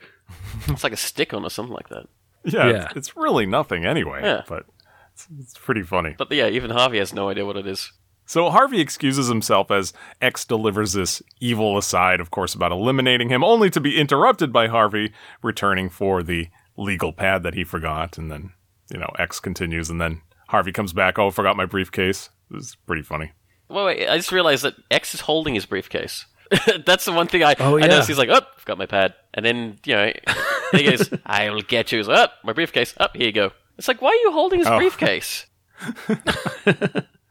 It's like a stick on or something like that. Yeah, Yeah. It's, it's really nothing anyway, Yeah. but it's, it's pretty funny. But yeah, even Harvey has no idea what it is. So Harvey excuses himself as X delivers this evil aside, of course, about eliminating him, only to be interrupted by Harvey returning for the legal pad that he forgot. And then, you know, X continues, and then Harvey comes back. Oh, forgot my briefcase. It was pretty funny. Wait, wait, I just realized that X is holding his briefcase. That's the one thing I, Oh, I yeah. noticed. He's like, oh, forgot my pad. And then, you know, he goes, I will get you. He's like, oh, my briefcase. Up, here you go. It's like, why are you holding his Oh. briefcase?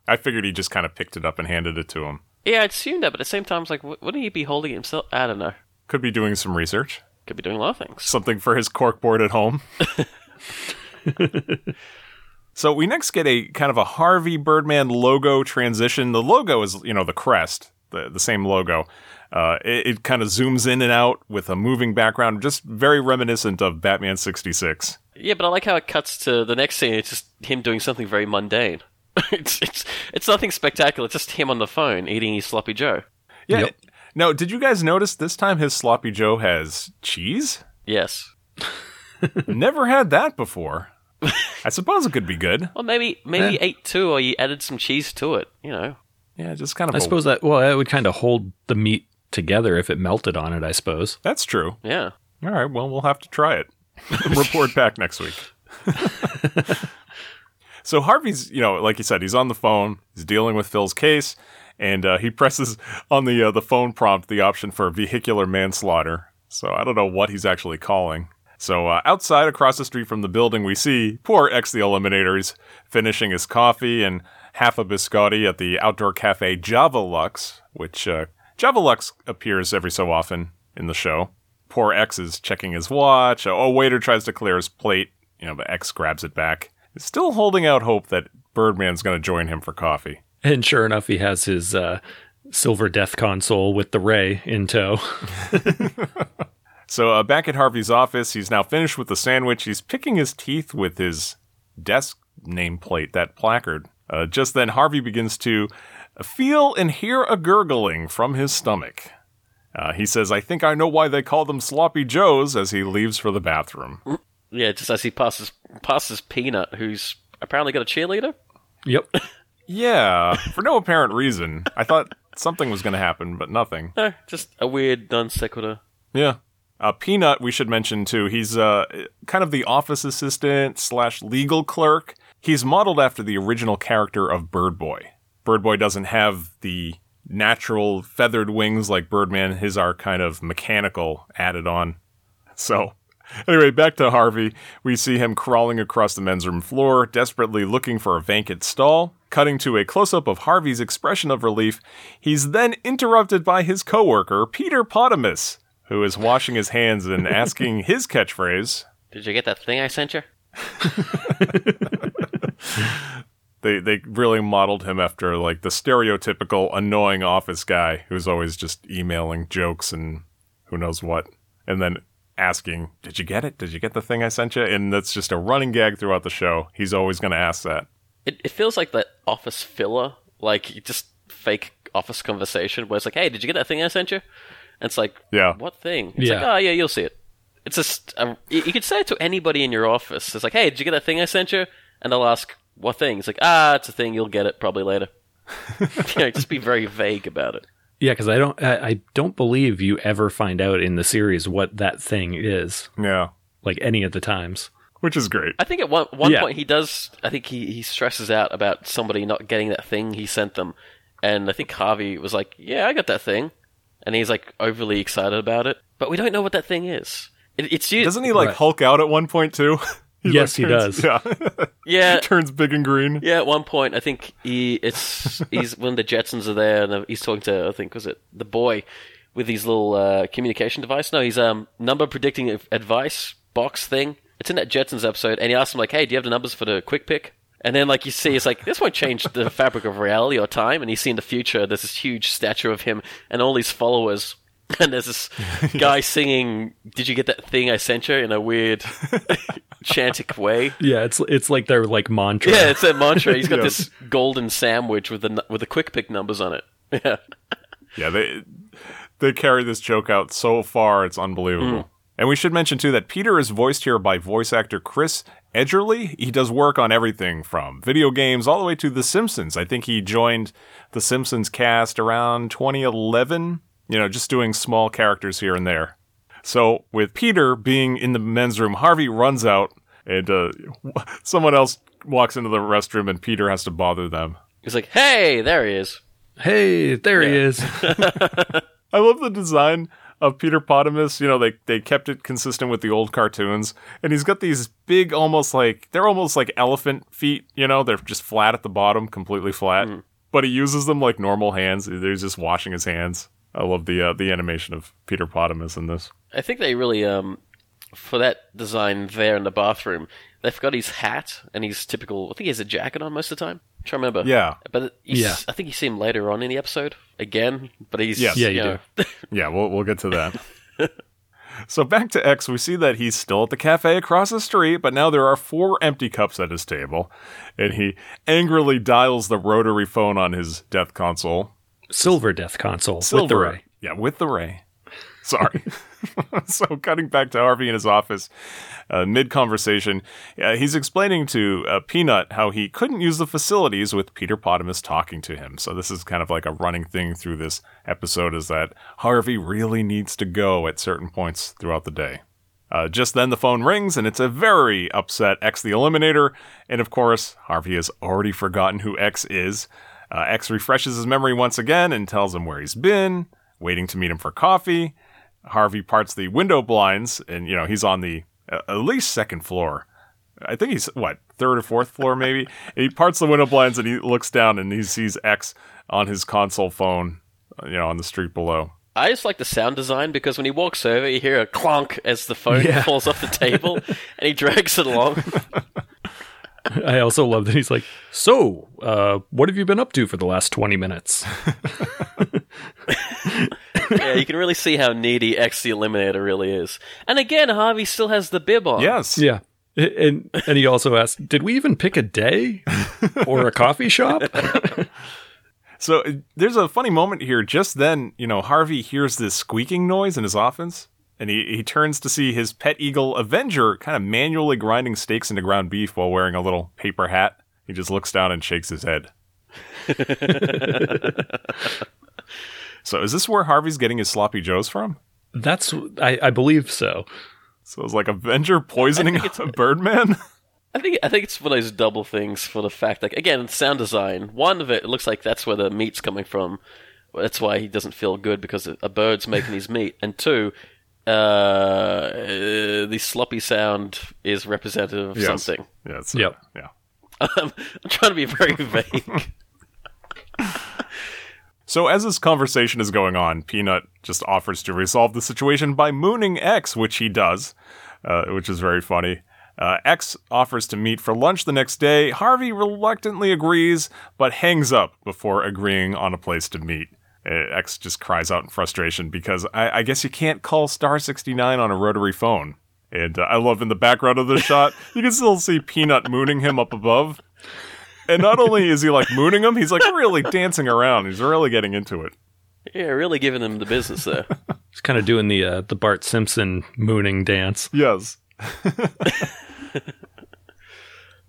I figured he just kind of picked it up and handed it to him. Yeah, I assumed that, but at the same time, it's like, wouldn't he be holding it himself? I don't know. Could be doing some research, Could be doing a lot of things. something for his corkboard at home. So we next get a kind of a Harvey Birdman logo transition. The logo is, you know, the crest, the, the same logo. Uh, it, it kind of zooms in and out with a moving background, just very reminiscent of Batman 66. Yeah, but I like how it cuts to the next scene. It's just him doing something very mundane. it's it's it's nothing spectacular. It's just him on the phone eating his sloppy Joe. Yeah. Yep. No, did you guys notice this time his sloppy Joe has cheese? Yes. Never had that before. I suppose it could be good. Well, maybe maybe Yeah. you ate two, or you added some cheese to it. You know. Yeah, just kind of. I a- suppose that, well, that would kind of hold the meat together if it melted on it, I suppose. that's true. Yeah. All right, well, we'll have to try it. Report back next week. so Harvey's, you know, like you said, he's on the phone. He's dealing with Phil's case, and uh, he presses on the uh, the phone prompt the option for vehicular manslaughter. So I don't know what he's actually calling. So uh, outside, across the street from the building, we see poor X the Eliminator. He's finishing his coffee and half a biscotti at the outdoor cafe Java Lux, which uh, Java Lux appears every so often in the show. Poor X is checking his watch. Oh, waiter tries to clear his plate, you know, but X grabs it back. He's still holding out hope that Birdman's going to join him for coffee. And sure enough, he has his uh, silver death console with the ray in tow. So uh, back at Harvey's office, he's now finished with the sandwich. He's picking his teeth with his desk nameplate, that placard. Uh, just then, Harvey begins to feel and hear a gurgling from his stomach. Uh, he says, I think I know why they call them sloppy joes as he leaves for the bathroom. Yeah, just as he passes passes Peanut, who's apparently got a cheerleader. yep. Yeah, for no apparent reason. I thought something was going to happen, but nothing. No, just a weird non sequitur. Yeah. Uh, Peanut, we should mention too. He's uh, kind of the office assistant slash legal clerk. He's modeled after the original character of Bird Boy. Bird Boy doesn't have the natural feathered wings like Birdman. His are kind of mechanical, added on. So, anyway, back to Harvey. We see him crawling across the men's room floor, desperately looking for a vacant stall. Cutting to a close up of Harvey's expression of relief, he's then interrupted by his coworker, Peter Potamus, who is washing his hands and asking his catchphrase. Did you get that thing I sent you? They they really modeled him after like the stereotypical annoying office guy who's always just emailing jokes and who knows what, and then asking, "Did you get it? Did you get the thing I sent you?" And that's just a running gag throughout the show. He's always going to ask that. It, it feels like that office filler, like just fake office conversation where it's like, hey, did you get that thing I sent you? And it's like, Yeah. what thing? It's like, Yeah. oh, yeah, you'll see it. It's just, a, you you could say it to anybody in your office. It's like, hey, did you get that thing I sent you? And they'll ask, what thing? It's like, ah, it's a thing, you'll get it probably later. you know, just be very vague about it. Yeah, because I don't, I, I don't believe you ever find out in the series what that thing is, Yeah, like any of the times. which is great. I think at one one Yeah. point he does. I think he, he stresses out about somebody not getting that thing he sent them, and I think Harvey was like, "Yeah, I got that thing," and he's like overly excited about it, but we don't know what that thing is. It, it's you. Doesn't he like Right. Hulk out at one point too? Yes, he turns- does. Yeah, Yeah, turns big and green. yeah. At one point, I think he it's he's when the Jetsons are there, and he's talking to I think was it the boy with his little uh, communication device. No, he's um number predicting advice box thing. It's in that Jetsons episode, and he asks him like, "Hey, do you have the numbers for the quick pick?" And then, like you see, it's like this won't change the fabric of reality or time. And you see in the future, there's this huge statue of him and all his followers. And there's this guy singing, "Did you get that thing I sent you?" in a weird, chantic way. Yeah, it's it's like their like mantra. Yeah, it's that mantra. He's got Yeah. this golden sandwich with the with the quick pick numbers on it. Yeah, Yeah, they they carry this joke out so far, it's unbelievable. Mm. And we should mention too that Peter is voiced here by voice actor Chris Edgerly. He does work on everything from video games all the way to The Simpsons. I think he joined The Simpsons cast around 2011. You know, just doing small characters here and there. So with Peter being in the men's room, Harvey runs out, and uh, someone else walks into the restroom, and Peter has to bother them. he's like, "Hey, there he is." Hey, there he is. I love the design of Peter Potamus. You know, they they kept it consistent with the old cartoons, and he's got these big, almost like they're almost like elephant feet. You know, they're just flat at the bottom, completely flat. But he uses them like normal hands. He's just washing his hands. I love the uh, the animation of Peter Potamus in this. I think they really um for that design there in the bathroom. They've got his hat and his typical. I think he has a jacket on most of the time. I'm trying to remember. Yeah, but you Yeah. s- I think you see him later on in the episode again. But he's Yes. Yeah, you know, yeah. We'll we'll get to that. So back to X, we see that he's still at the cafe across the street, but now there are four empty cups at his table, and he angrily dials the rotary phone on his death console. Silver death console with the Silver. ray. Yeah, with the ray. Sorry. so cutting back to Harvey in his office, uh, mid conversation, uh, he's explaining to uh, Peanut how he couldn't use the facilities with Peter Potamus talking to him. So this is kind of like a running thing through this episode is that Harvey really needs to go at certain points throughout the day. Uh, just then the phone rings and it's a very upset X the Eliminator. And of course, Harvey has already forgotten who X is. Uh, X refreshes his memory once again and tells him where he's been, waiting to meet him for coffee. Harvey parts the window blinds and, you know, he's on the uh, at least second floor. I think he's, what, third or fourth floor maybe? He parts the window blinds and he looks down and he sees X on his console phone, uh, you know, on the street below. I just like the sound design because when he walks over, you hear a clonk as the phone Yeah. falls off the table, and he drags it along. I also love that he's like, "So, uh, what have you been up to for the last twenty minutes?" Yeah, you can really see how needy X the Eliminator really is. And again, Harvey still has the bib on. Yes. yeah, and and he also asked, "Did we even pick a day or a coffee shop?" So uh, there's a funny moment here. Just then, you know, Harvey hears this squeaking noise in his office, and he, he turns to see his pet eagle Avenger kind of manually grinding steaks into ground beef while wearing a little paper hat. He just looks down and shakes his head. so is this where Harvey's getting his sloppy joes from? That's I, I believe so. So it's like Avenger poisoning a Birdman? I think I think it's one of those double things for the fact like again sound design. One of it, it looks like that's where the meat's coming from. That's why he doesn't feel good because a bird's making his meat. And two, uh, uh, the sloppy sound is representative of Yes. something. Yeah. It's, Yep. Yeah. I'm trying to be very vague. So as this conversation is going on, Peanut just offers to resolve the situation by mooning X, which he does, uh, which is very funny. Uh, X offers to meet for lunch the next day. Harvey reluctantly agrees, but hangs up before agreeing on a place to meet. Uh, X just cries out in frustration because I, I guess you can't call Star 69 on a rotary phone. And uh, I love in the background of the shot, you can still see Peanut mooning him up above. And not only is he like mooning him, he's like really dancing around. He's really getting into it. yeah, really giving him the business there. He's kind of doing the uh, the Bart Simpson mooning dance. Yes.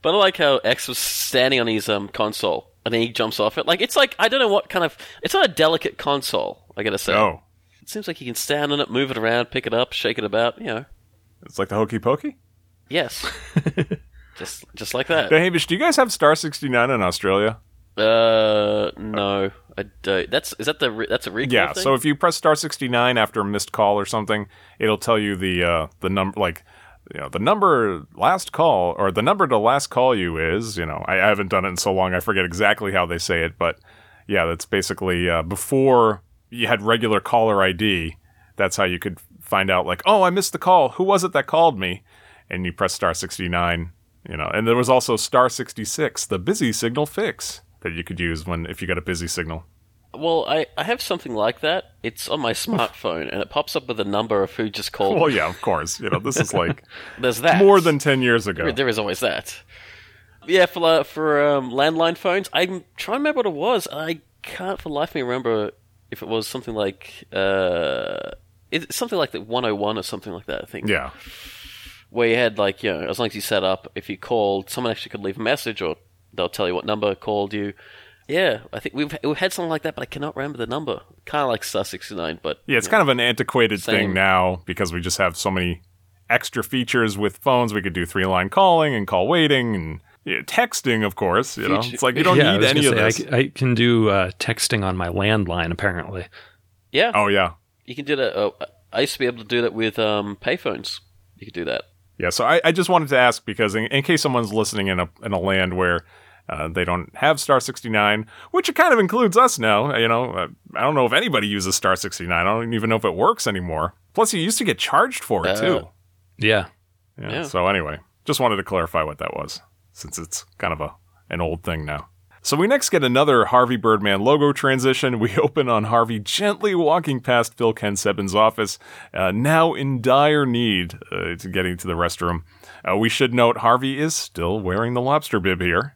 But I like how X was standing on his um console and then he jumps off it. Like it's like I don't know what kind of it's not a delicate console, I gotta say. Oh, It seems like he can stand on it, move it around, pick it up, shake it about, you know. it's like the hokey pokey. Yes. just just like that. Hey, Hamish, do you guys have Star 69 in Australia? Uh no. I don't. That's is that the re- that's a recall Yeah. thing? So if you press Star 69 after a missed call or something, it'll tell you the uh, the number, like you know, the number last call or the number to last call you is. You know, I, I haven't done it in so long, I forget exactly how they say it, but yeah, that's basically uh, before you had regular caller ID. That's how you could find out, like, oh, I missed the call. Who was it that called me? And you press Star 69. You know, and there was also Star 66, the busy signal fix that you could use when if you got a busy signal. well, I, I have something like that. It's on my smartphone and it pops up with a number of who just called. Well, yeah, of course. You know, this is like There's that. more than 10 years ago. There- is always that. Yeah, for uh, for um, landline phones, I'm trying to remember what it was. I can't for the life of me remember if it was something like uh, it's something like the 101 or something like that. I think. Yeah. Where you had like you know, as long as you set up, if you called, someone actually could leave a message, or they'll tell you what number called you. Yeah, I think we've we've had something like that, but I cannot remember the number. Kind of like Star 69, but Yeah, it's kind of an antiquated Same. thing now because we just have so many extra features with phones. We could do three line calling and call waiting and yeah, texting, of course. You know, it's like you don't yeah, I need was any gonna of say, this. I, c- I can do uh, texting on my landline. Apparently, yeah, oh yeah, you can do that. Oh, I used to be able to do that with um, payphones. You could do that. Yeah. So I, I just wanted to ask because in, in case someone's listening in a in a land where. Uh, they don't have Star 69, which it kind of includes us now. You know, uh, I don't know if anybody uses Star 69. I don't even know if it works anymore. Plus, you used to get charged for it, Uh, too. yeah. Yeah. Yeah. So anyway, just wanted to clarify what that was, since it's kind of a an old thing now. So we next get another Harvey Birdman logo transition. We open on Harvey gently walking past Phil Ken Sebben's office, uh, now in dire need uh, to getting to the restroom. Uh, we should note Harvey is still wearing the lobster bib here.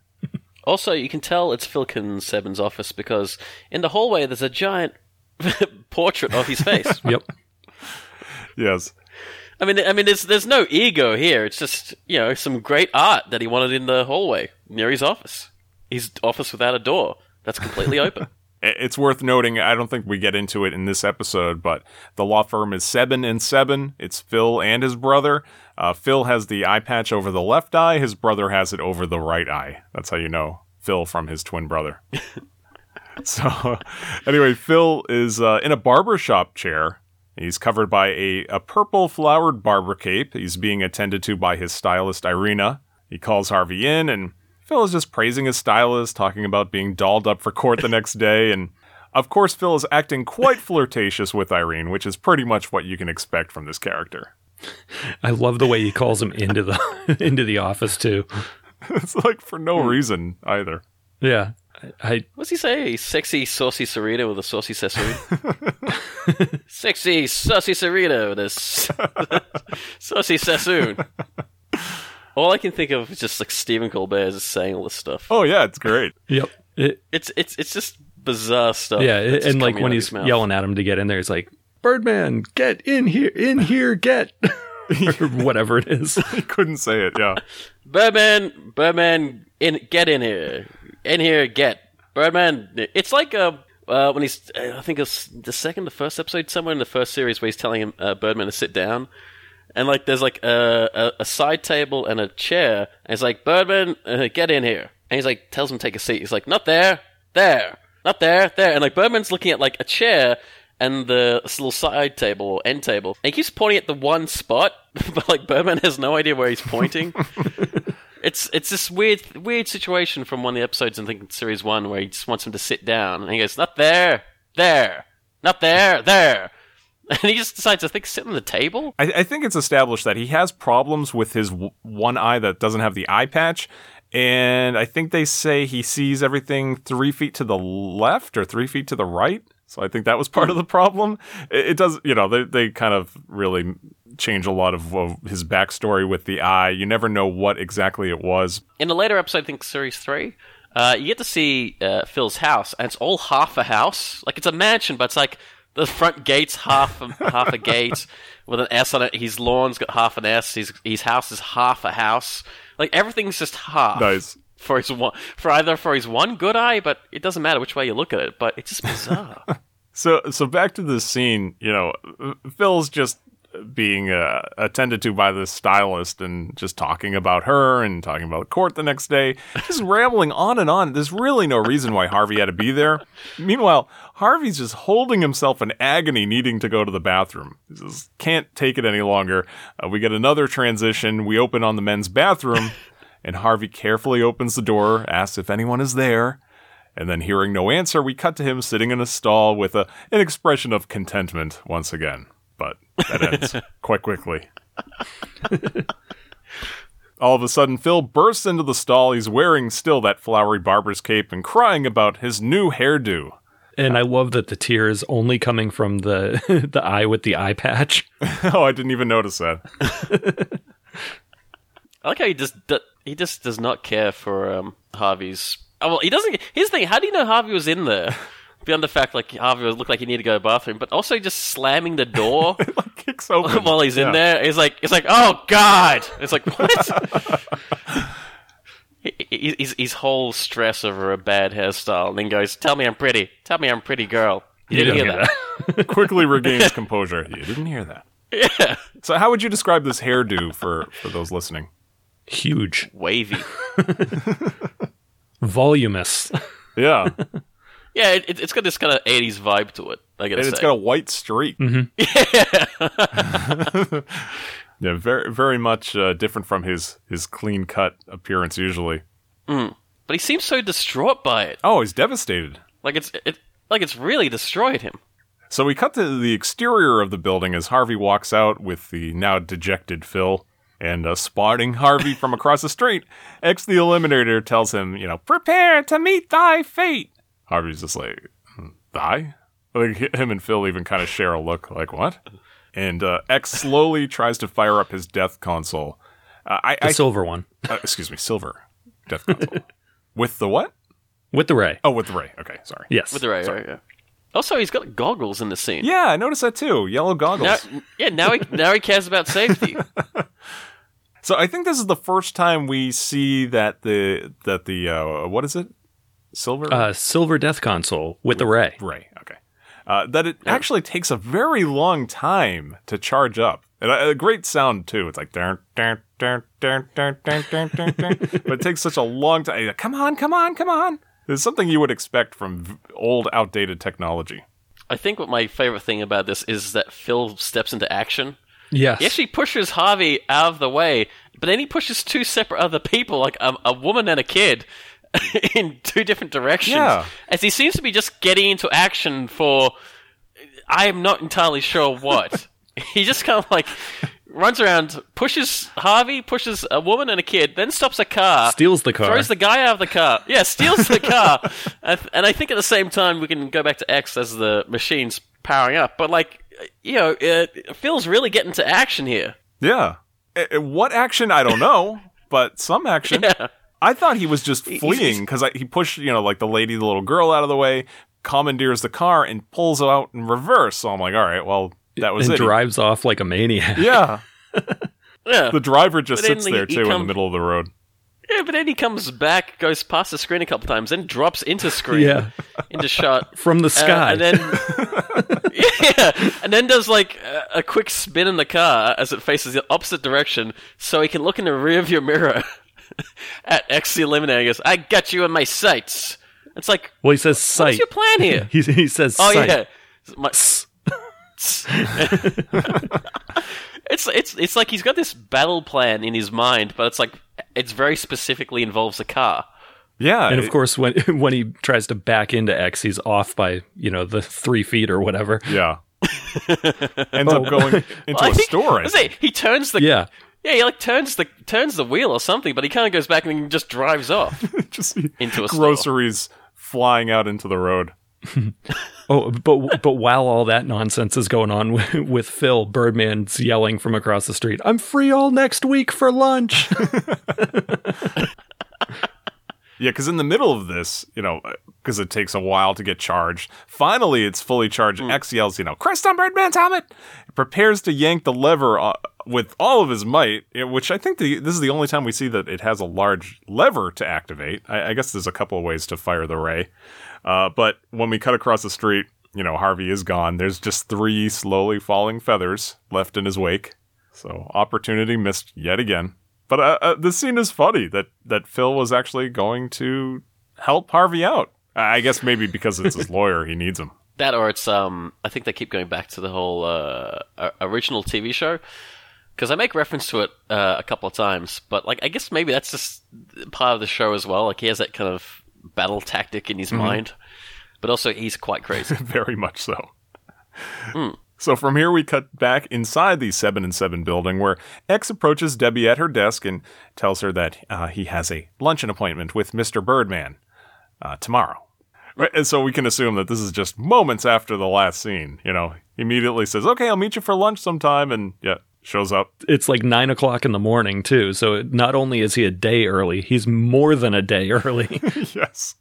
Also, you can tell it's Phil Ken Sebben's office because in the hallway there's a giant portrait of his face. Yep. Yes. I mean, I mean, there's there's no ego here. It's just you know some great art that he wanted in the hallway near his office. His office without a door that's completely open. It's worth noting, I don't think we get into it in this episode, but the law firm is Sebben and Sebben It's Phil and his brother. Uh, Phil has the eye patch over the left eye. His brother has it over the right eye. That's how you know Phil from his twin brother. so, anyway, Phil is uh, in a barber shop chair. He's covered by a, a purple flowered barber cape. He's being attended to by his stylist, Irina. He calls Harvey in, and Phil is just praising his stylist, talking about being dolled up for court the next day. And of course, Phil is acting quite flirtatious with Irene, which is pretty much what you can expect from this character. I love the way he calls him into the into the office too. it's like for no reason either. Yeah. I, I What's he say? Sexy, saucy Sarita with a saucy Sassoon. Sexy, saucy Sarita with a s- saucy Sassoon. All I can think of is just like Stephen Colbert just saying all this stuff. Oh yeah, it's great. yep. It, It's it's it's just bizarre stuff. yeah, that's just and like when he's yelling at him to get in there, he's like, "Birdman, get in here, in here, get," or whatever it is. He couldn't say it. Yeah. Birdman, Birdman, in get in here, in here, get Birdman. It's like uh, uh, when he's, uh, I think it's the second, the first episode, somewhere in the first series where he's telling him uh, Birdman to sit down, and like there's like a, a, a side table and a chair, and he's like Birdman, uh, get in here, and he's like tells him to take a seat. He's like, not there, there, not there, there, and like Birdman's looking at like a chair. And the little side table or end table, and he keeps pointing at the one spot, but like Birdman has no idea where he's pointing. It's it's this weird weird situation from one of the episodes in think series one where he just wants him to sit down and he goes not there there not there there and he just decides to think sit on the table. I, I think it's established that he has problems with his w- one eye that doesn't have the eye patch. And I think they say he sees everything three feet to the left or three feet to the right. So I think that was part of the problem. It, it does, you know, they, they kind of really change a lot of, of his backstory with the eye. You never know what exactly it was. In a later episode, I think series three, uh, you get to see uh, Phil's house and it's all half a house. Like it's a mansion, but it's like the front gate's half a, half a gate with an S on it. His lawn's got half an S. His his house is half a house. Like everything's just half. Nice. for his one for either for his one good eye, but it doesn't matter which way you look at it. But it's just bizarre. So, so back to this scene, you know, Phil's just being uh, attended to by the stylist and just talking about her and talking about court the next day, just rambling on and on. There's really no reason why Harvey had to be there. Meanwhile, Harvey's just holding himself in agony, needing to go to the bathroom. He just can't take it any longer. Uh, we get another transition. We open on the men's bathroom, and Harvey carefully opens the door, asks if anyone is there. And then, hearing no answer, we cut to him sitting in a stall with a, an expression of contentment once again. But that ends quite quickly. All of a sudden, Phil bursts into the stall. He's wearing still that flowery barber's cape and crying about his new hairdo. And I love that the tear is only coming from the the eye with the eye patch. oh, I didn't even notice that. I like how he just d- he just does not care for um, Harvey's. Oh, well, he doesn't. Here's the thing: how do you know Harvey was in there? Beyond the fact, like Harvey was looked like he needed to go to the bathroom, but also just slamming the door like, kicks open. while he's in there. He's like, it's like, oh god! It's like what? He- he- his, his whole stress over a bad hairstyle, and then goes, "Tell me I'm pretty. Tell me I'm a pretty girl." You, didn't, hear that? Quickly regains composure. You didn't hear that. yeah, So, how would you describe this hairdo for, for those listening? Huge, wavy. voluminous. Yeah. Yeah, it, it- it's got this kind of '80s vibe to it. I gotta and say. it's got a white streak. yeah, yeah, very very much uh, different from his his clean cut appearance usually. but he seems so distraught by it. Oh, he's devastated. Like it's it, like it's really destroyed him. So we cut to the exterior of the building as Harvey walks out with the now dejected Phil. And uh, spotting Harvey from across the street, X the Eliminator tells him, you know, prepare to meet thy fate. Harvey's just like, "Hmm, thy? Like him and Phil even kind of share a look, like what? And uh, X slowly tries to fire up his death console. Uh, I, The I silver one uh, excuse me, silver death console with the what? with the ray. Oh, with the ray. Okay, sorry. Yes. With the ray, right, yeah. Also, he's got goggles in the scene. Yeah, I noticed that too. Yellow goggles. Now, yeah, now he now he cares about safety. So I think this is the first time we see that the that the uh, what is it? Silver Uh, silver death console with the ray. ray. Okay. Uh, that it actually takes a very long time to charge up. And a, a great sound too. It's like dun, dun, dun, dun, dun, dun, dun, dun, dun. but it takes such a long time. Like, come on, come on, come on. It's something you would expect from v- old, outdated technology. I think what my favorite thing about this is that Phil steps into action. Yes. He actually pushes Harvey out of the way, but then he pushes two separate other people, like a, a woman and a kid, in two different directions. Yeah. As he seems to be just getting into action for, I am not entirely sure what. he just kind of like runs around, pushes Harvey, pushes a woman and a kid, then stops a car, Steals the car. throws the guy out of the car. Yeah, steals the car. And, and I think at the same time we can go back to X as the machine's powering up. But like, you know, it, Phil's really getting to action here. Yeah. Eh, what action? I don't know, but some action. Yeah. I thought he was just fleeing because he pushed, you know, like the lady, the little girl out of the way, commandeers the car, and pulls out in reverse. So I'm like, all right, well, that was and it. He- drives off like a maniac. yeah. Yeah. The driver just But sits there he too in the middle of the road. Yeah, but then he comes back, goes past the screen a couple times, then drops into screen, Yeah. into shot. From the Uh, sky. and then, yeah, and then does like a, a quick spin in the car as it faces the opposite direction, so he can look in the rearview mirror at X the Eliminator. and goes, "I got you in my sights." It's like, well, he says sight. what's your plan here? he, he says oh sight. yeah, my, it's it's it's like he's got this battle plan in his mind, but it's like it's very specifically involves a car. Yeah. And of course, when when he tries to back into X, he's off by you know the three feet or whatever. Yeah. Ends up oh. going into a think- store. I I say he turns the Yeah, yeah he like turns the turns the wheel or something, but he kind of goes back and just drives off. just Into a store. groceries flying out into the road. Oh, but but while all that nonsense is going on with, with Phil, Birdman's yelling from across the street, "I'm free all next week for lunch." Yeah, because in the middle of this, you know, because it takes a while to get charged, finally it's fully charged. Hmm. X yells, you know, Crest on Birdman's helmet! Prepares to yank the lever with all of his might, which I think the, this is the only time we see that it has a large lever to activate. I, I guess there's a couple of ways to fire the ray. Uh, but when we cut across the street, you know, Harvey is gone. There's just three slowly falling feathers left in his wake. So opportunity missed yet again. But uh, uh, this scene is funny that that Phil was actually going to help Harvey out. I guess maybe because it's his lawyer, he needs him. That or it's um I think they keep going back to the whole uh, original TV show because I make reference to it uh, a couple of times, but like I guess maybe that's just part of the show as well. Like he has that kind of battle tactic in his mind, but also he's quite crazy. Very much so. So from here we cut back inside the seven and seven building where X approaches Debbie at her desk and tells her that uh, he has a luncheon appointment with Mr. Birdman uh, tomorrow. Right, and so we can assume that this is just moments after the last scene. You know, immediately says, "Okay, I'll meet you for lunch sometime," and yeah, shows up. it's like nine o'clock in the morning too. So not only is he a day early, he's more than a day early. yes.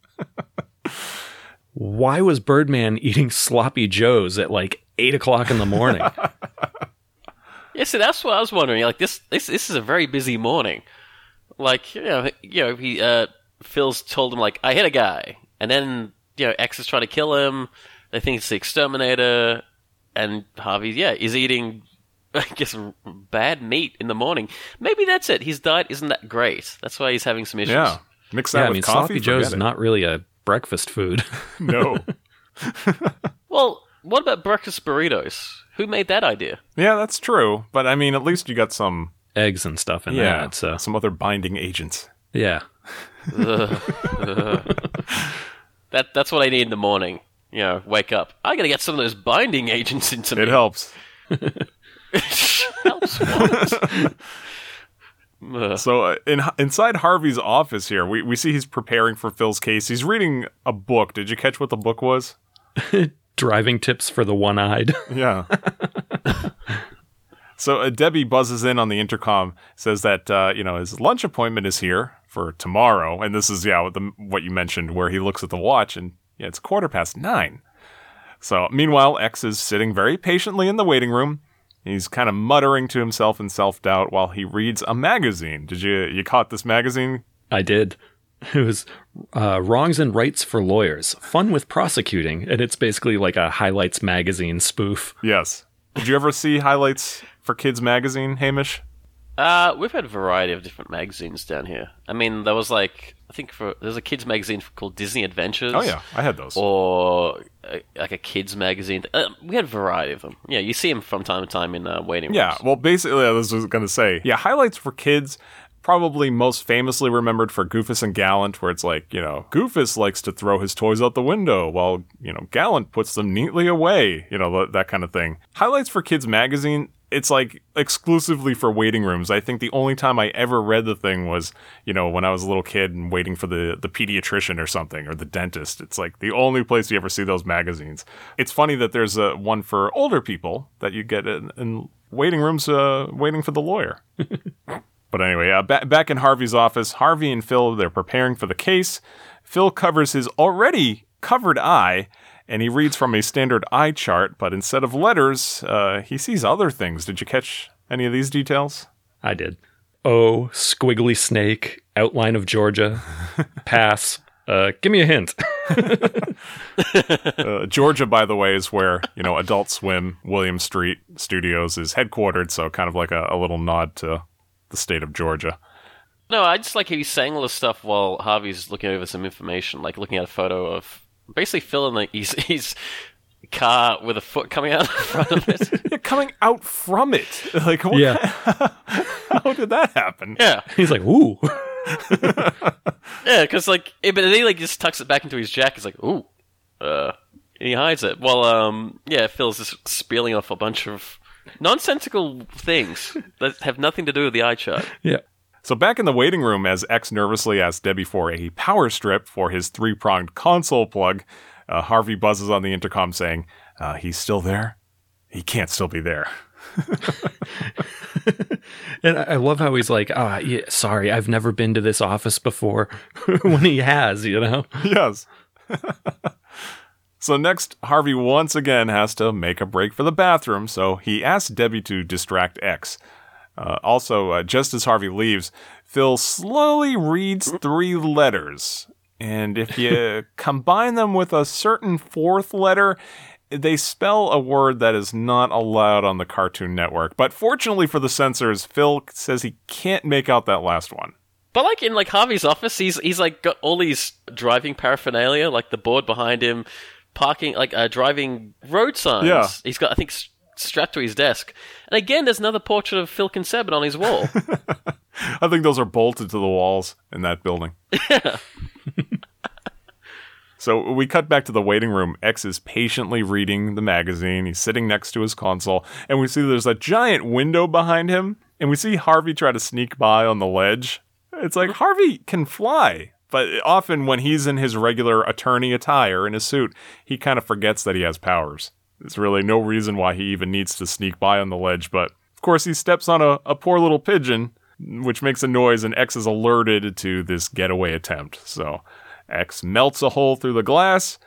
Why was Birdman eating sloppy joes at like eight o'clock in the morning? yeah, see, that's what I was wondering. Like this, this, this is a very busy morning. Like you know, you know, he uh, Phil's told him like I hit a guy, and then you know X is trying to kill him. They think it's the exterminator, and Harvey, yeah, is eating. I guess bad meat in the morning. Maybe that's it. His diet isn't that great. That's why he's having some issues. Yeah. Mix that yeah, I mean, coffee. sloppy joe's it. not really a breakfast food. No. Well, what about breakfast burritos? Who made that idea? yeah, that's true. But I mean, at least you got some. Eggs and stuff in there. Yeah. that. So some other binding agents. yeah, That that's what I need in the morning. You know, wake up. I gotta get some of those binding agents into me. It helps. Helps. What? Ugh. So uh, in inside Harvey's office here, we, we see he's preparing for Phil's case. He's reading a book. Did you catch what the book was? driving tips for the one-eyed. Yeah. so uh, Debbie buzzes in on the intercom, says that uh, you know his lunch appointment is here for tomorrow, and this is yeah what, the, what you mentioned, where he looks at the watch and yeah it's quarter past nine. So meanwhile, X is sitting very patiently in the waiting room. He's kind of muttering to himself in self doubt while he reads a magazine. Did you you caught this magazine? I did. It was uh, Wrongs and Rights for Lawyers, Fun with Prosecuting, and it's basically like a highlights magazine spoof. Yes. Did you ever see highlights for Kids magazine, Hamish? Uh, we've had a variety of different magazines down here. I mean, there was like I think for there's a kids magazine called Disney Adventures. Oh yeah, I had those. Or uh, like a kids magazine. Uh, we had a variety of them. Yeah, you see them from time to time in uh, waiting rooms. Yeah, well, basically, I was going to say, yeah, highlights for kids, probably most famously remembered for Goofus and Gallant, where it's like, you know, Goofus likes to throw his toys out the window while, you know, Gallant puts them neatly away, you know, that kind of thing. Highlights for Kids magazine it's like exclusively for waiting rooms. I think the only time I ever read the thing was, you know, when I was a little kid and waiting for the the pediatrician or something or the dentist. It's like the only place you ever see those magazines. It's funny that there's a one for older people that you get in, in waiting rooms, uh, waiting for the lawyer. but anyway, uh, ba- back in Harvey's office, Harvey and Phil they're preparing for the case. Phil covers his already covered eye and he reads from a standard eye chart, but instead of letters, uh, he sees other things. Did you catch any of these details? I did. O, squiggly snake, outline of Georgia, pass. Uh, give me a hint. uh, Georgia, by the way, is where you know Adult Swim, Williams Street Studios is headquartered. So kind of like a, a little nod to the state of Georgia. No, I just like how he's saying all this stuff while Harvey's looking over some information, like looking at a photo of basically filling the his, his car with a foot coming out in front of it. coming out from it. Like, what Yeah. how did that happen? yeah, He's like, ooh. yeah, because like, eh, but then he like just tucks it back into his jacket. He's like, ooh, uh, and he hides it. Well, um, yeah, Phil's just spilling off a bunch of nonsensical things that have nothing to do with the eye chart. yeah. So back in the waiting room, as X nervously asks Debbie for a power strip for his three-pronged console plug, uh, Harvey buzzes on the intercom saying, uh, "He's still there. He can't still be there." And I love how he's like, ah, yeah, sorry, I've never been to this office before. when he has, you know? yes. so next, Harvey once again has to make a break for the bathroom, so he asks Debbie to distract X. Uh, also, uh, just as Harvey leaves, Phil slowly reads three letters. And if you combine them with a certain fourth letter, they spell a word that is not allowed on the Cartoon Network. But fortunately for the censors, Phil says he can't make out that last one. But like in like Harvey's office, he's he's like got all these driving paraphernalia, like the board behind him, parking like uh, driving road signs. Yeah. he's got I think strapped to his desk. And again, there's another portrait of Phil Ken Sebben on his wall. I think those are bolted to the walls in that building. so we cut back to the waiting room. X is patiently reading the magazine. He's sitting next to his console, and we see there's a giant window behind him, and we see Harvey try to sneak by on the ledge. It's like mm-hmm. Harvey can fly, but often when he's in his regular attorney attire in his suit, he kind of forgets that he has powers. There's really no reason why he even needs to sneak by on the ledge, but of course he steps on a, a poor little pigeon, which makes a noise, and X is alerted to this getaway attempt. So X melts a hole through the glass,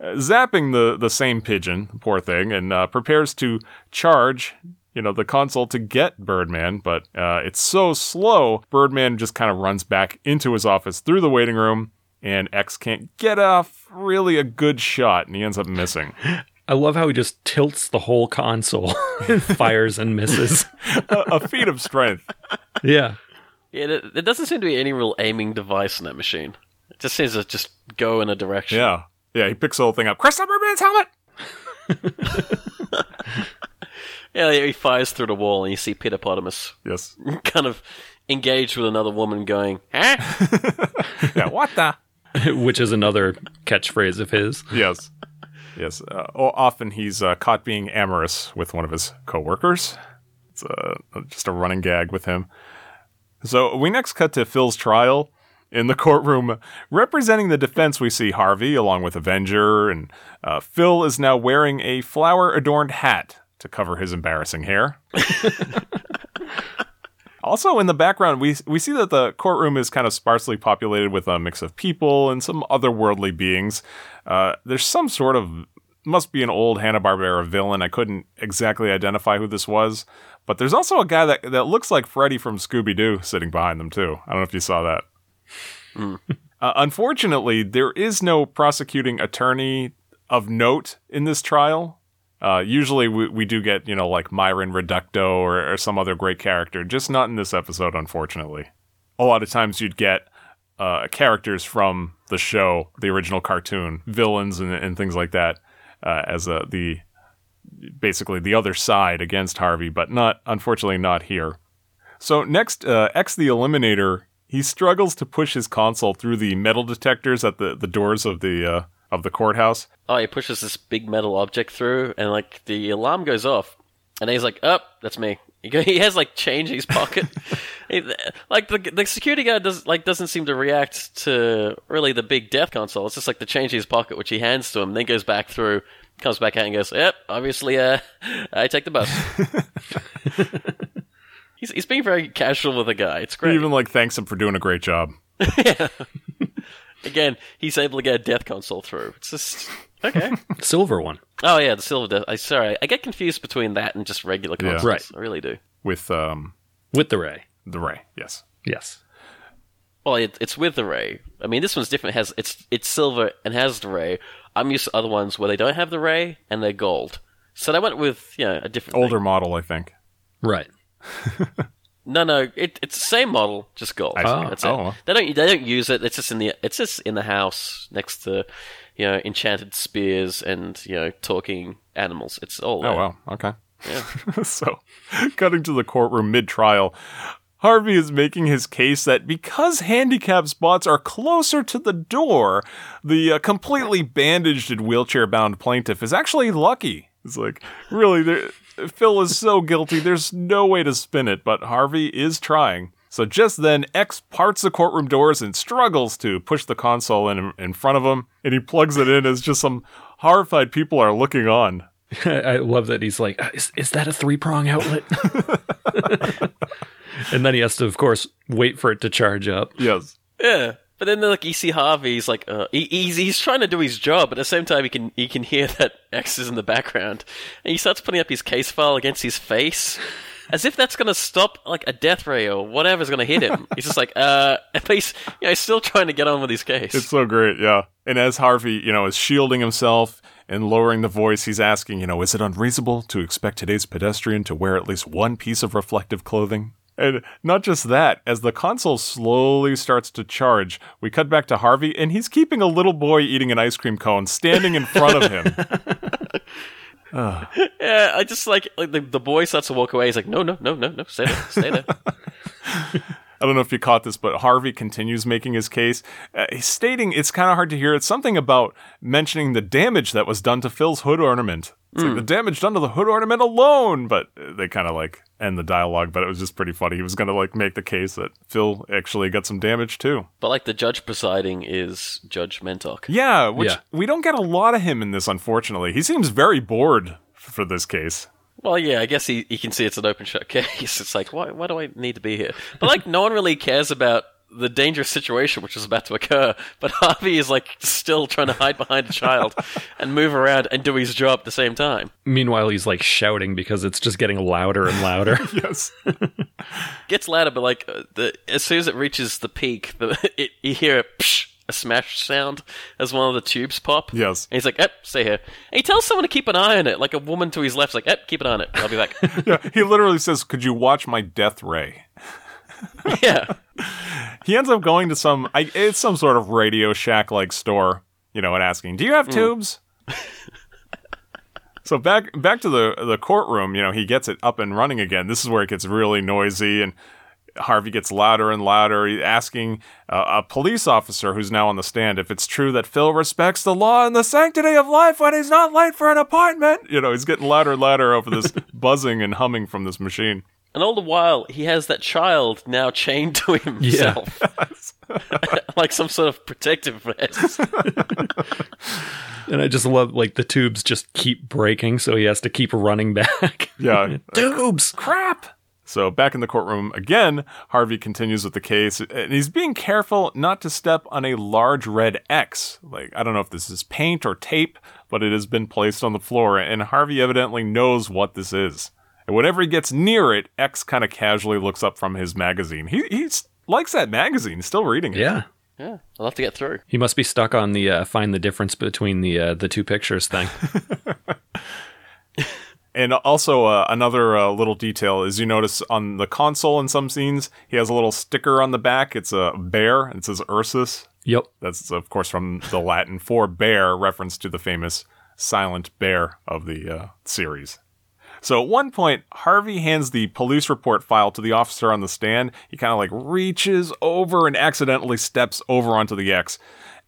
uh, zapping the, the same pigeon, poor thing, and uh, prepares to charge, you know, the console to get Birdman, but uh, it's so slow, Birdman just kind of runs back into his office through the waiting room, and X can't get off really a good shot, and he ends up missing. I love how he just tilts the whole console and fires and misses. a, a feat of strength. Yeah. yeah, there, there doesn't seem to be any real aiming device in that machine. It just seems to just go in a direction. Yeah. Yeah, he picks the whole thing up. Crest Birdman's helmet! Yeah, he fires through the wall, and you see Peter Potamus Yes. kind of engaged with another woman, going, "Huh?" Yeah, what the? Which is another catchphrase of his. yes. Yes. Uh, often he's uh, caught being amorous with one of his coworkers. It's uh, just a running gag with him. So we next cut to Phil's trial. In the courtroom, representing the defense, we see Harvey along with Avenger, and uh, Phil is now wearing a flower adorned hat to cover his embarrassing hair. Also, in the background, we we see that the courtroom is kind of sparsely populated with a mix of people and some otherworldly beings. Uh, there's some sort of must be an old Hanna Barbera villain. I couldn't exactly identify who this was, but there's also a guy that that looks like Freddy from Scooby Doo sitting behind them too. I don't know if you saw that. Uh, unfortunately, there is no prosecuting attorney of note in this trial. Uh, usually we, we do get, you know, like Myron Reducto or, or some other great character, just not in this episode, unfortunately. A lot of times you'd get uh, characters from the show, the original cartoon, villains and, and things like that, uh, as uh, the basically the other side against Harvey, but not, unfortunately, not here. So next, uh, X the Eliminator, he struggles to push his console through the metal detectors at the, the doors of the uh, of the courthouse. oh, he pushes this big metal object through, and like the alarm goes off. And he's like, "Up, that's me." He has like change in his pocket. He- like the the security guard does like doesn't seem to react to really the big death console. It's just like the change in his pocket, which he hands to him. Then goes back through, comes back out and goes, "Yep, obviously, uh, I take the bus." he's he's being very casual with the guy. It's great. He even like thanks him for doing a great job. Again, he's able to get a death console through. It's just okay. Silver one. oh yeah, the silver death. I sorry, I get confused between that and just regular Yeah. consoles. Right. I really do. with um With the ray. the ray. Yes. Yes. Well, it, it's with the ray. I mean, this one's different. It has it's it's silver and has the ray. I'm used to other ones where they don't have the ray and they're gold. So they went with you know a different thing. Older model, I think. Right. No, no, it, it's the same model, just gold. Oh. That's Oh. it. They don't they don't use it. It's just in the it's just in the house next to you know enchanted spears and you know talking animals. It's all Oh there. wow. Okay. Yeah. so, cutting to the courtroom mid-trial, Harvey is making his case that because handicap spots are closer to the door, the uh, completely bandaged and wheelchair-bound plaintiff is actually lucky. It's like, really, there, Phil is so guilty. There's no way to spin it, but Harvey is trying. So just then, X parts the courtroom doors and struggles to push the console in in front of him, and he plugs it in as just some horrified people are looking on. I love that he's like, "Uh, is, is that a three prong outlet? and then he has to, of course, wait for it to charge up. Yes. Yeah. But then like you see Harvey, he's like uh, he, he's he's trying to do his job, but at the same time he can he can hear that X is in the background, and he starts putting up his case file against his face, as if that's gonna stop like a death ray or whatever's gonna hit him. he's just like uh, but he's you know, he's still trying to get on with his case. It's so great, yeah. And as Harvey, you know, is shielding himself and lowering the voice, he's asking, you know, is it unreasonable to expect today's pedestrian to wear at least one piece of reflective clothing? And not just that, as the console slowly starts to charge, we cut back to Harvey, and he's keeping a little boy eating an ice cream cone standing in front of him. yeah, I just like like the, the boy starts to walk away. He's like, no, no, no, no, no, stay there, stay there. I don't know if you caught this, but Harvey continues making his case. Uh, he's stating it's kind of hard to hear. It's something about mentioning the damage that was done to Phil's hood ornament. It's like the damage done to the hood ornament alone, but uh, they kind of like end the dialogue. But it was just pretty funny. He was going to like make the case that Phil actually got some damage too. but like the judge presiding is Judge Mentok. Yeah, which Yeah. we don't get a lot of him in this, unfortunately. He seems very bored for this case. Well, yeah, I guess he, he can see it's an open shut case. It's like, why, why do I need to be here? But, like, no one really cares about the dangerous situation which is about to occur. But Harvey is, like, still trying to hide behind a child and move around and do his job at the same time. Meanwhile, he's like shouting because it's just getting louder and louder. Yes. Gets louder, but, like, uh, the, as soon as it reaches the peak, the, it, you hear a psh, a smash sound as one of the tubes pop. yes. And he's like, "Ep, stay here." And he tells someone to keep an eye on it, like a woman to his left's like, "Ep, keep an eye on it. I'll be back." Yeah. He literally says, Could you watch my death ray? yeah, He ends up going to some, I, it's some sort of Radio Shack like store, you know, and asking, "Do you have tubes?" so back back to the the courtroom, you know, he gets it up and running again. This is where it gets really noisy, and Harvey gets louder and louder. He's asking uh, a police officer who's now on the stand if it's true that Phil respects the law and the sanctity of life when he's not late for an appointment. You know, he's getting louder and louder over this buzzing and humming from this machine. And all the while he has that child now chained to himself, like some sort of protective vest. and I just love like the tubes just keep breaking, so he has to keep running back. Yeah, tubes. crap. So back in the courtroom again, Harvey continues with the case, and he's being careful not to step on a large red X. Like I don't know if this is paint or tape, but it has been placed on the floor, and Harvey evidently knows what this is. And whenever he gets near it, X kind of casually looks up from his magazine. He he likes that magazine, still reading it. Yeah. yeah, I'll have to get through. He must be stuck on the uh, find the difference between the uh, the two pictures thing. And also, uh, another uh, little detail is you notice on the console in some scenes, he has a little sticker on the back. It's a bear. It says Ursus. yep. That's, of course, from the Latin for bear, reference to the famous silent bear of the uh, series. So at one point, Harvey hands the police report file to the officer on the stand. He kind of like reaches over and accidentally steps over onto the X.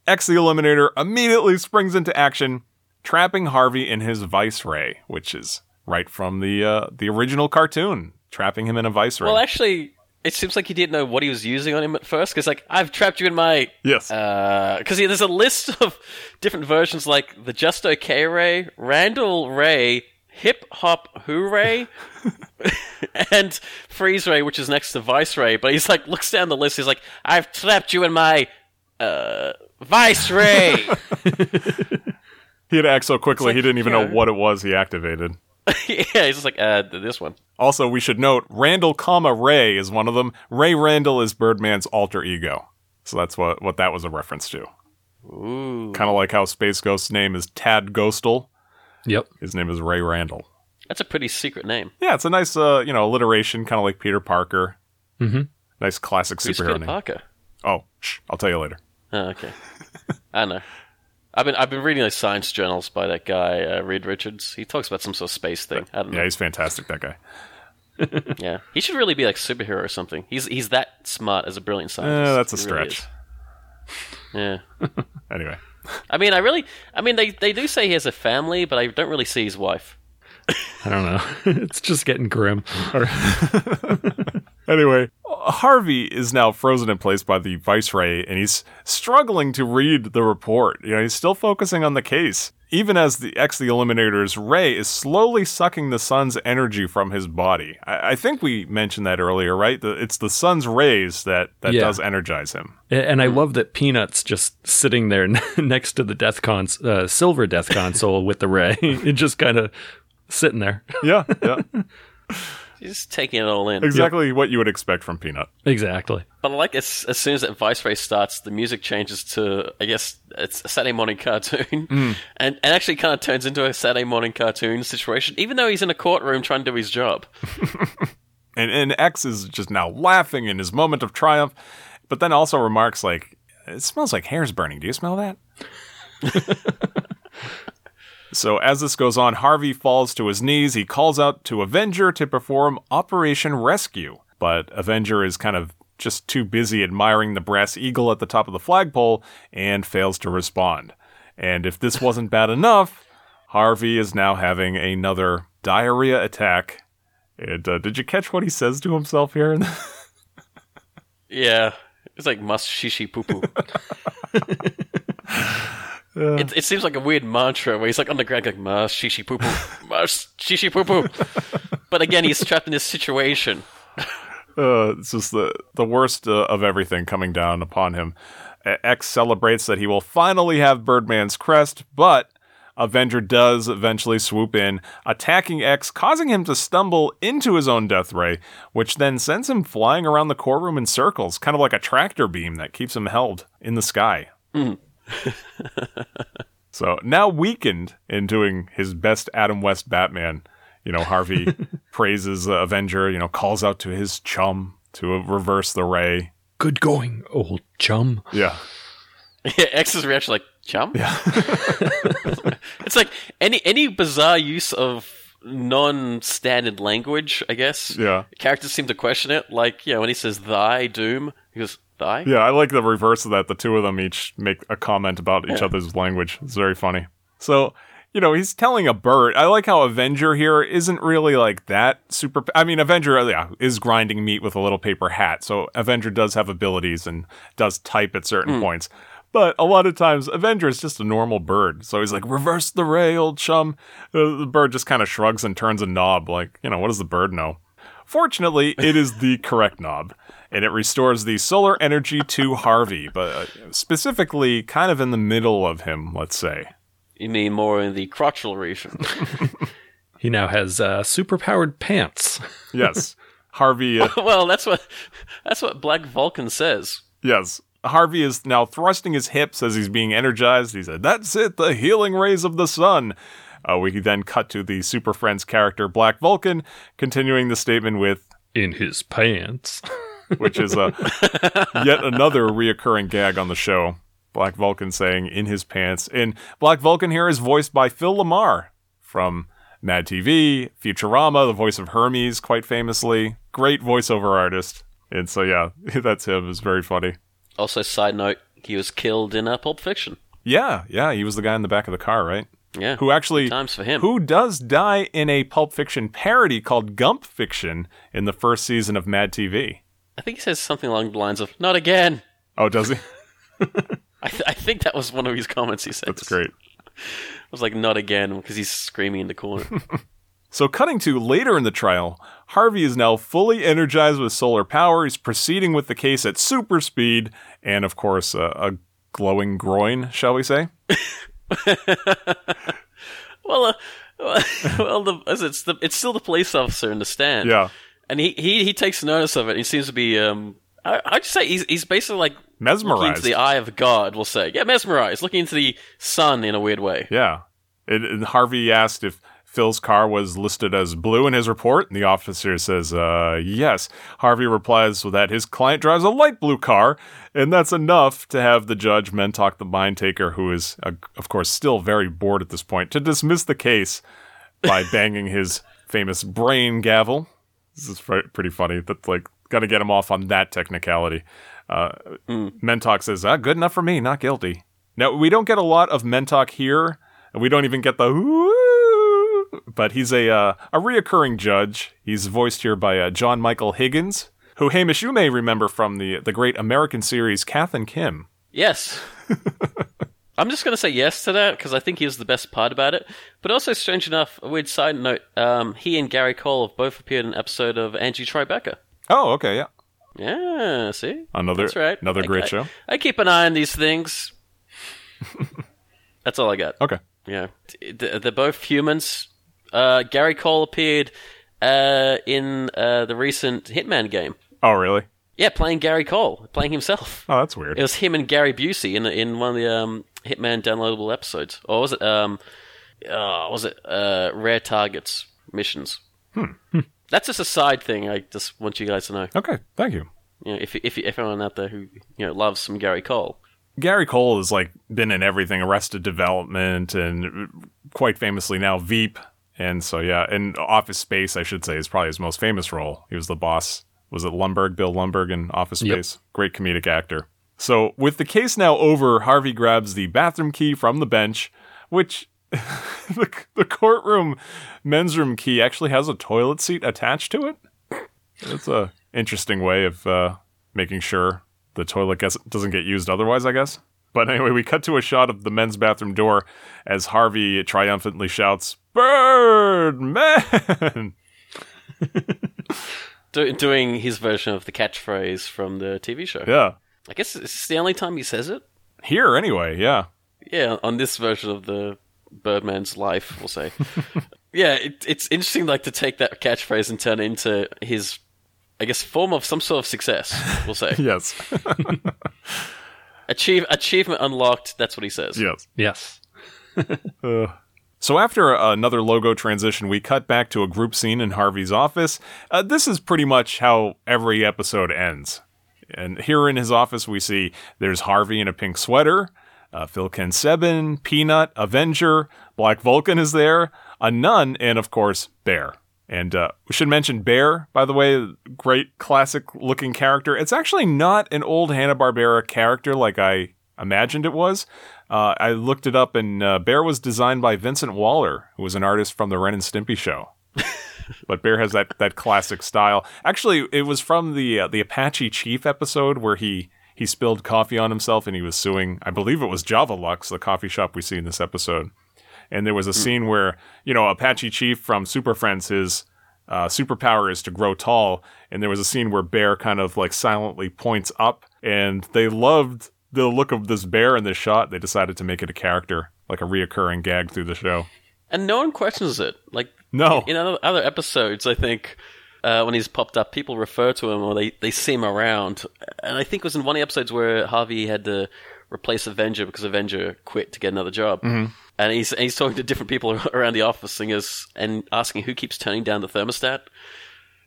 X the Eliminator immediately springs into action, trapping Harvey in his vice ray, which is right from the uh, the original cartoon, trapping him in a vice ring. Well, actually, it seems like he didn't know what he was using on him at first. Because like I've trapped you in my yes. because yeah, there's a list of different versions like the Just Okay Ray, Randall Ray, Hip Hop Hooray, and Freeze Ray, which is next to Vice Ray. But he's like looks down the list. He's like, I've trapped you in my uh, Vice Ray. he had to act so quickly like, he didn't even yeah. know what it was he activated. yeah, he's just like, uh, this one. Also, we should note Randall, comma Ray is one of them. Ray Randall is Birdman's alter ego, so that's what what that was a reference to. Ooh, Kind of like how Space Ghost's name is Tad Ghostal. Yep. His name is Ray Randall. that's a pretty secret name. Yeah, it's a nice, uh, you know, alliteration, kind of like Peter Parker. Mm-hmm. Nice classic Who's superhero Peter name. Parker? Oh, shh, I'll tell you later. Oh, okay. I know. I've been I've been reading those science journals by that guy uh, Reed Richards. He talks about some sort of space thing. I don't know. Yeah, he's fantastic. That guy. Yeah, he should really be like superhero or something. He's he's that smart as a brilliant scientist. Eh, that's a He stretch. is. yeah, Anyway, I mean, I really, I mean, they they do say he has a family, but I don't really see his wife. I don't know. it's just getting grim. Anyway, Harvey is now frozen in place by the Vice Ray, and he's struggling to read the report. You know, he's still focusing on the case. Even as the ex the Eliminator's Ray is slowly sucking the sun's energy from his body. I, I think we mentioned that earlier, right? The, it's the sun's rays that, that Yeah. does energize him. And I love that Peanuts just sitting there next to the death cons- uh, silver death console with the ray, it just kind of sitting there. Yeah, yeah. He's taking it all in. exactly what you would expect from Peanut. Exactly. But I like as as soon as that vice race starts, the music changes to I guess it's a Saturday morning cartoon, mm. and and actually kind of turns into a Saturday morning cartoon situation, even though he's in a courtroom trying to do his job. And, and X is just now laughing in his moment of triumph, but then also remarks like, "It smells like hair's burning. Do you smell that?" so as this goes on, Harvey falls to his knees. He calls out to Avenger to perform Operation Rescue, but Avenger is kind of just too busy admiring the brass eagle at the top of the flagpole and fails to respond. And if this wasn't bad enough, Harvey is now having another diarrhea attack. And uh, did you catch what he says to himself here? Yeah, it's like must shishi poo poo. It, it seems like a weird mantra where he's like on the ground like must shishi poo poo, must shishi poo poo. But again, he's trapped in this situation. Uh, it's just the the worst uh, of everything coming down upon him. X celebrates that he will finally have Birdman's crest, but Avenger does eventually swoop in, attacking X, causing him to stumble into his own death ray, which then sends him flying around the courtroom in circles, kind of like a tractor beam that keeps him held in the sky. so now weakened in doing his best Adam West Batman, you know, Harvey praises the Avenger, you know, calls out to his chum to reverse the ray. Good going, old chum. Yeah. Yeah, X's reaction like chum. Yeah, it's like any any bizarre use of non-standard language. I guess. Yeah. Characters seem to question it. Like, yeah, when he says "thy doom," he goes "thy." Yeah, I like the reverse of that. The two of them each make a comment about each other's language. It's very funny. So, you know, he's telling a bird. I like how Avenger here isn't really like that super. I mean, Avenger, yeah, is grinding meat with a little paper hat. So, Avenger does have abilities and does type at certain points. But a lot of times, Avenger is just a normal bird. So he's like, reverse the ray, old chum. Uh, the bird just kind of shrugs and turns a knob. Like, you know, what does the bird know? Fortunately, it is the correct knob, and it restores the solar energy to Harvey, but uh, specifically kind of in the middle of him, let's say. You mean more in the crotchal region? He now has uh, superpowered pants. Yes. Harvey, uh, well, that's what that's what Black Vulcan says. yes. Harvey is now thrusting his hips as he's being energized. He said, That's it, the healing rays of the sun. Uh, we then cut to the Super Friends character Black Vulcan, continuing the statement with, In his pants. Which is uh, yet another reoccurring gag on the show. Black Vulcan saying in his pants. And Black Vulcan here is voiced by Phil LaMarr from Mad TV, Futurama, the voice of Hermes, quite famously. Great voiceover artist. And so, yeah, that's him. It's very funny. Also, side note, he was killed in uh, Pulp Fiction. Yeah, yeah, he was the guy in the back of the car, right? Yeah. who actually times for him. who does die in a Pulp Fiction parody called Gump Fiction in the first season of Mad TV. I think he says something along the lines of "Not again." Oh, does he? I, th- I think that was one of his comments. He said, That's great. I was like "Not again" because he's screaming in the corner. So, cutting to later in the trial, Harvey is now fully energized with solar power. He's proceeding with the case at super speed, and of course, uh, a glowing groin, shall we say? well, uh, well, the, as it's the it's still the police officer in the stand. Yeah. And he he, he takes notice of it. He seems to be um. I, I'd say he's he's basically like mesmerized, looking into the eye of God. We'll say, yeah, mesmerized, looking into the sun in a weird way. Yeah. It, and Harvey asked if Phil's car was listed as blue in his report, and the officer says, uh, yes. Harvey replies that his client drives a light blue car, and that's enough to have the judge, Mentok the mind taker, who is, uh, of course, still very bored at this point, to dismiss the case by banging his famous brain gavel. This is pretty funny. That's like, gotta get him off on that technicality. Uh, Mentok says, ah, good enough for me, not guilty. Now, we don't get a lot of Mentok here, and we don't even get the but he's a uh, a reoccurring judge. He's voiced here by uh, John Michael Higgins, who Hamish you may remember from the the great American series Kath and Kim. Yes. I'm just going to say yes to that because I think he was the best part about it. But also, strange enough, a weird side note: um, he and Gary Cole have both appeared in an episode of Angie Tribeca. Oh, okay, yeah, Yeah, see, another that's right. another I- great I- show. I keep an eye on these things. that's all I got. Okay, Yeah, They're they're both humans. Uh, Gary Cole appeared uh, in uh, the recent Hitman game. oh really? Yeah, playing Gary Cole, playing himself. Oh, that's weird. It was him and Gary Busey in in one of the um, Hitman downloadable episodes, or was it? Um, uh, was it uh, Rare Targets missions? Hmm. That's just a side thing. I just want you guys to know. Okay, thank you. You know, if if if everyone out there who you know loves some Gary Cole, Gary Cole has like been in everything, Arrested Development, and quite famously now Veep. And so yeah, and Office Space, I should say, is probably his most famous role. He was the boss. Was it Lumbergh, Bill Lumbergh in Office Yep. Space? Great comedic actor. So with the case now over, Harvey grabs the bathroom key from the bench, which the, the courtroom men's room key actually has a toilet seat attached to it. That's a interesting way of uh, making sure the toilet gets, doesn't get used otherwise, I guess. But anyway, we cut to a shot of the men's bathroom door as Harvey triumphantly shouts, Birdman! do, doing his version of the catchphrase from the TV show. Yeah. I guess it's the only time he says it. Here, anyway, yeah. Yeah, on this version of the Birdman's life, we'll say. yeah, it, it's interesting, like to take that catchphrase and turn it into his, I guess, form of some sort of success. We'll say Yes. achieve achievement unlocked. That's what he says. yes. Yes. So after another logo transition, we cut back to a group scene in Harvey's office. Uh, this is pretty much how every episode ends. And here in his office, we see there's Harvey in a pink sweater, uh, Phil Ken Sebben, Peanut, Avenger, Black Vulcan is there, a nun, and of course, Bear. And uh, we should mention Bear, by the way, great classic looking character. It's actually not an old Hanna-Barbera character like I imagined it was. Uh, I looked it up, and uh, Bear was designed by Vincent Waller, who was an artist from the Ren and Stimpy show. but Bear has that that classic style. Actually, it was from the uh, the Apache Chief episode where he he spilled coffee on himself and he was suing. I believe it was Java Lux, the coffee shop we see in this episode. And there was a scene where you know Apache Chief from Super Friends, his uh, superpower is to grow tall, and there was a scene where Bear kind of like silently points up, and they loved the look of this bear in this shot. They decided to make it a character, like a reoccurring gag through the show. And no one questions it. Like No, in other, other episodes, I think uh, when he's popped up, people refer to him or they, they see him around. And I think it was in one of the episodes where Harvey had to replace Avenger because Avenger quit to get another job. Mm-hmm. And he's and he's talking to different people around the office singers and asking who keeps turning down the thermostat.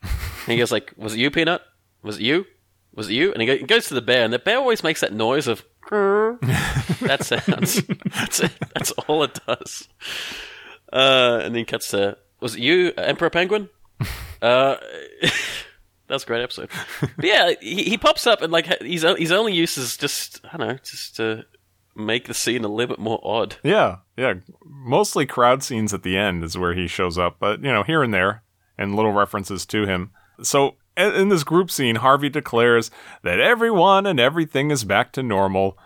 and he goes like, "Was it you, Peanut? Was it you? Was it you?" And he go- he goes to the bear, and the bear always makes that noise of. that sounds. That's it. That's all it does. Uh, and then he cuts to, was it you, Emperor Penguin? uh, that's a great episode. But yeah, he, he pops up and like he's his only use is just I don't know, just to make the scene a little bit more odd. Yeah, yeah. Mostly crowd scenes at the end is where he shows up, but you know, here and there, and little references to him. So in in this group scene, Harvey declares that everyone and everything is back to normal,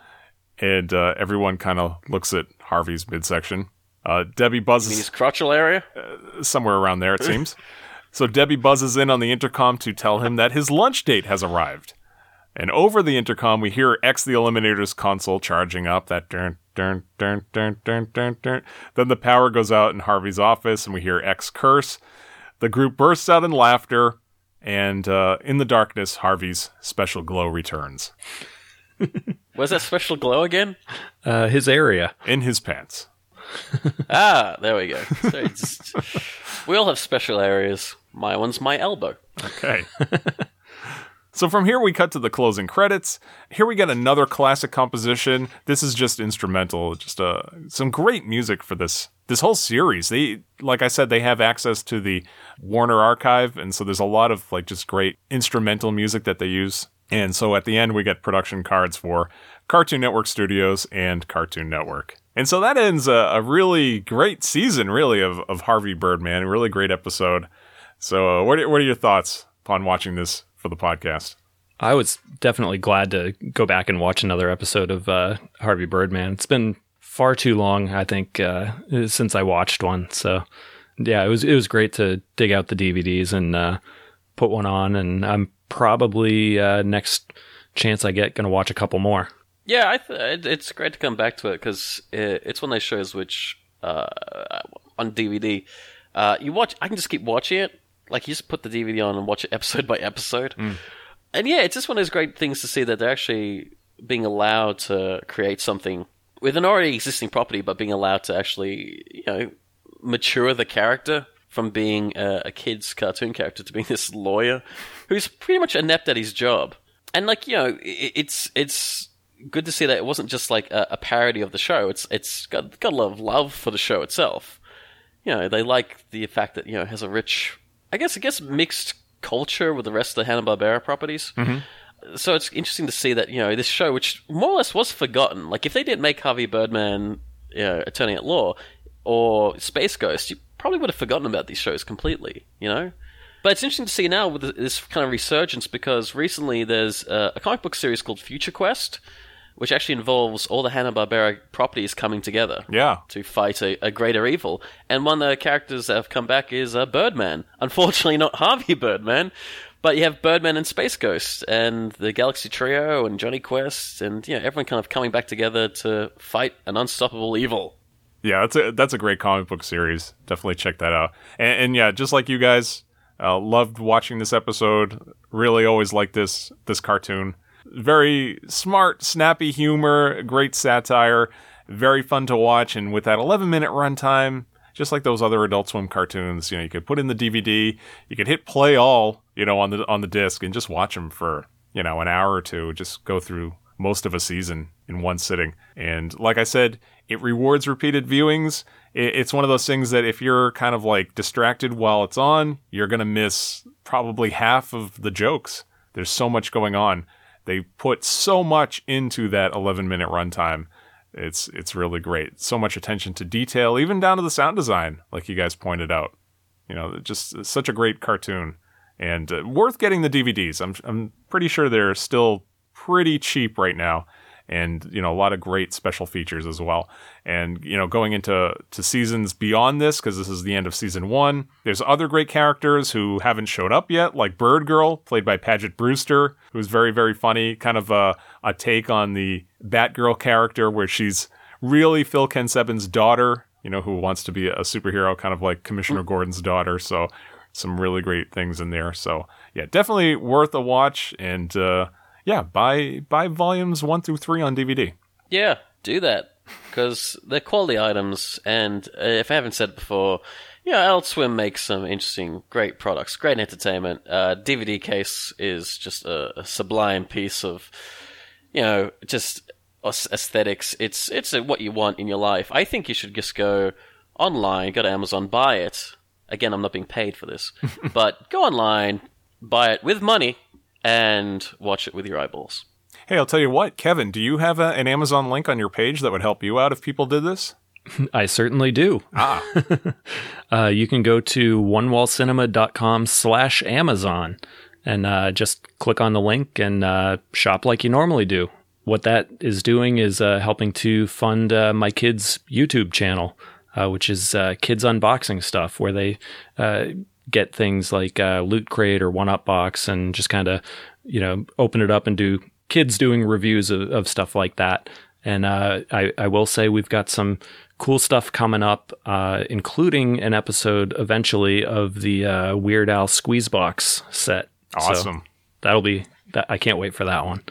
and uh, everyone kind of looks at Harvey's midsection. Uh, Debbie buzzes In buzzes his crotchal area. somewhere around there, it seems. so Debbie buzzes in on the intercom to tell him that his lunch date has arrived. And over the intercom, we hear X the Eliminator's console charging up that dun dun dun dun dun dun dun. Then the power goes out in Harvey's office, and we hear X curse. The group bursts out in laughter, and uh, in the darkness, Harvey's special glow returns Was that special glow again? Uh, his area. in his pants. Ah, there we go. So just- we all have special areas. My one's my elbow. Okay. so from here we cut to the closing credits. Here we get another classic composition. This is just instrumental, just uh, some great music for this this whole series. They like I said they have access to the Warner archive and so there's a lot of like just great instrumental music that they use. And so at the end we get production cards for Cartoon Network Studios and Cartoon Network. And so that ends a, a really great season, really, of, of Harvey Birdman. A really great episode. So, uh, what, are, what are your thoughts upon watching this for the podcast? I was definitely glad to go back and watch another episode of uh, Harvey Birdman. It's been far too long, I think, uh, since I watched one. So, yeah, it was it was great to dig out the DVDs and uh, put one on. And I'm probably uh, next chance I get going to watch a couple more. Yeah, I th- it's great to come back to it because it's one of those shows which uh, on DVD uh, you watch. I can just keep watching it. Like you just put the DVD on and watch it episode by episode. And yeah, it's just one of those great things to see that they're actually being allowed to create something with an already existing property, but being allowed to actually you know mature the character from being a, a kid's cartoon character to being this lawyer who's pretty much inept at his job. And like you know, i it's it's good to see that it wasn't just like a, a parody of the show. It's it's got got a lot of love for the show itself. You know, they like the fact that you know it has a rich, I guess, I guess mixed culture with the rest of the Hanna Barbera properties. Mm-hmm. So it's interesting to see that you know this show, which more or less was forgotten. Like if they didn't make Harvey Birdman, you know, Attorney at Law, or Space Ghost, you probably would have forgotten about these shows completely. You know. But it's interesting to see now with this kind of resurgence because recently there's a, a comic book series called Future Quest, which actually involves all the Hanna Barbera properties coming together Yeah. to fight a, a greater evil. And one of the characters that have come back is uh, Birdman. Unfortunately, not Harvey Birdman, but you have Birdman and Space Ghost and the Galaxy Trio and Jonny Quest and you know everyone kind of coming back together to fight an unstoppable evil. Yeah, that's a that's a great comic book series. Definitely check that out. And, and yeah, just like you guys, uh, loved watching this episode. Really, always liked this this cartoon. Very smart, snappy humor, great satire, very fun to watch. And with that 11 minute runtime, just like those other Adult Swim cartoons, you know, you could put in the DVD, you could hit play all, you know, on the on the disc, and just watch them for you know an hour or two. Just go through most of a season in one sitting. And like I said, it rewards repeated viewings. It's one of those things that if you're kind of like distracted while it's on, you're to miss probably half of the jokes. There's so much going on. They put so much into that 11 minute runtime. It's it's really great. So much attention to detail, even down to the sound design, like you guys pointed out. You know, just such a great cartoon and uh, worth getting the DVDs. I'm I'm pretty sure they're still pretty cheap right now and you know a lot of great special features as well. And you know going into to seasons beyond this because this is the end of season one there's other great characters who haven't showed up yet like bird girl played by paget brewster who's very very funny kind of a, a take on the batgirl character where she's really phil ken sebben's daughter you know who wants to be a superhero kind of like commissioner gordon's daughter. So some really great things in there. So yeah definitely worth a watch. And uh yeah, buy buy volumes one through three on DVD. Yeah, do that because they're quality items. And uh, if I haven't said it before, yeah, Adult Swim makes some interesting, great products, great entertainment. Uh, DVD case is just a, a sublime piece of, you know, just aesthetics. It's it's uh, what you want in your life. I think you should just go online, go to Amazon, buy it. Again, I'm not being paid for this, but go online, buy it with money, and watch it with your eyeballs. Hey, I'll tell you what, Kevin, do you have a, an Amazon link on your page that would help you out if people did this? I certainly do. Ah, Uh, you can go to onewallcinema.com slash Amazon and uh, just click on the link and uh, shop like you normally do. What that is doing is uh, helping to fund uh, my kids' YouTube channel, uh, which is uh, kids unboxing stuff, where they uh, get things like uh, Loot Crate or One Up Box and just kind of, you know, open it up and do kids doing reviews of, of stuff like that. And uh, I, I will say we've got some cool stuff coming up, uh, including an episode eventually of the uh, Weird Al Squeezebox set. So awesome. that'll be that. I can't wait for that one.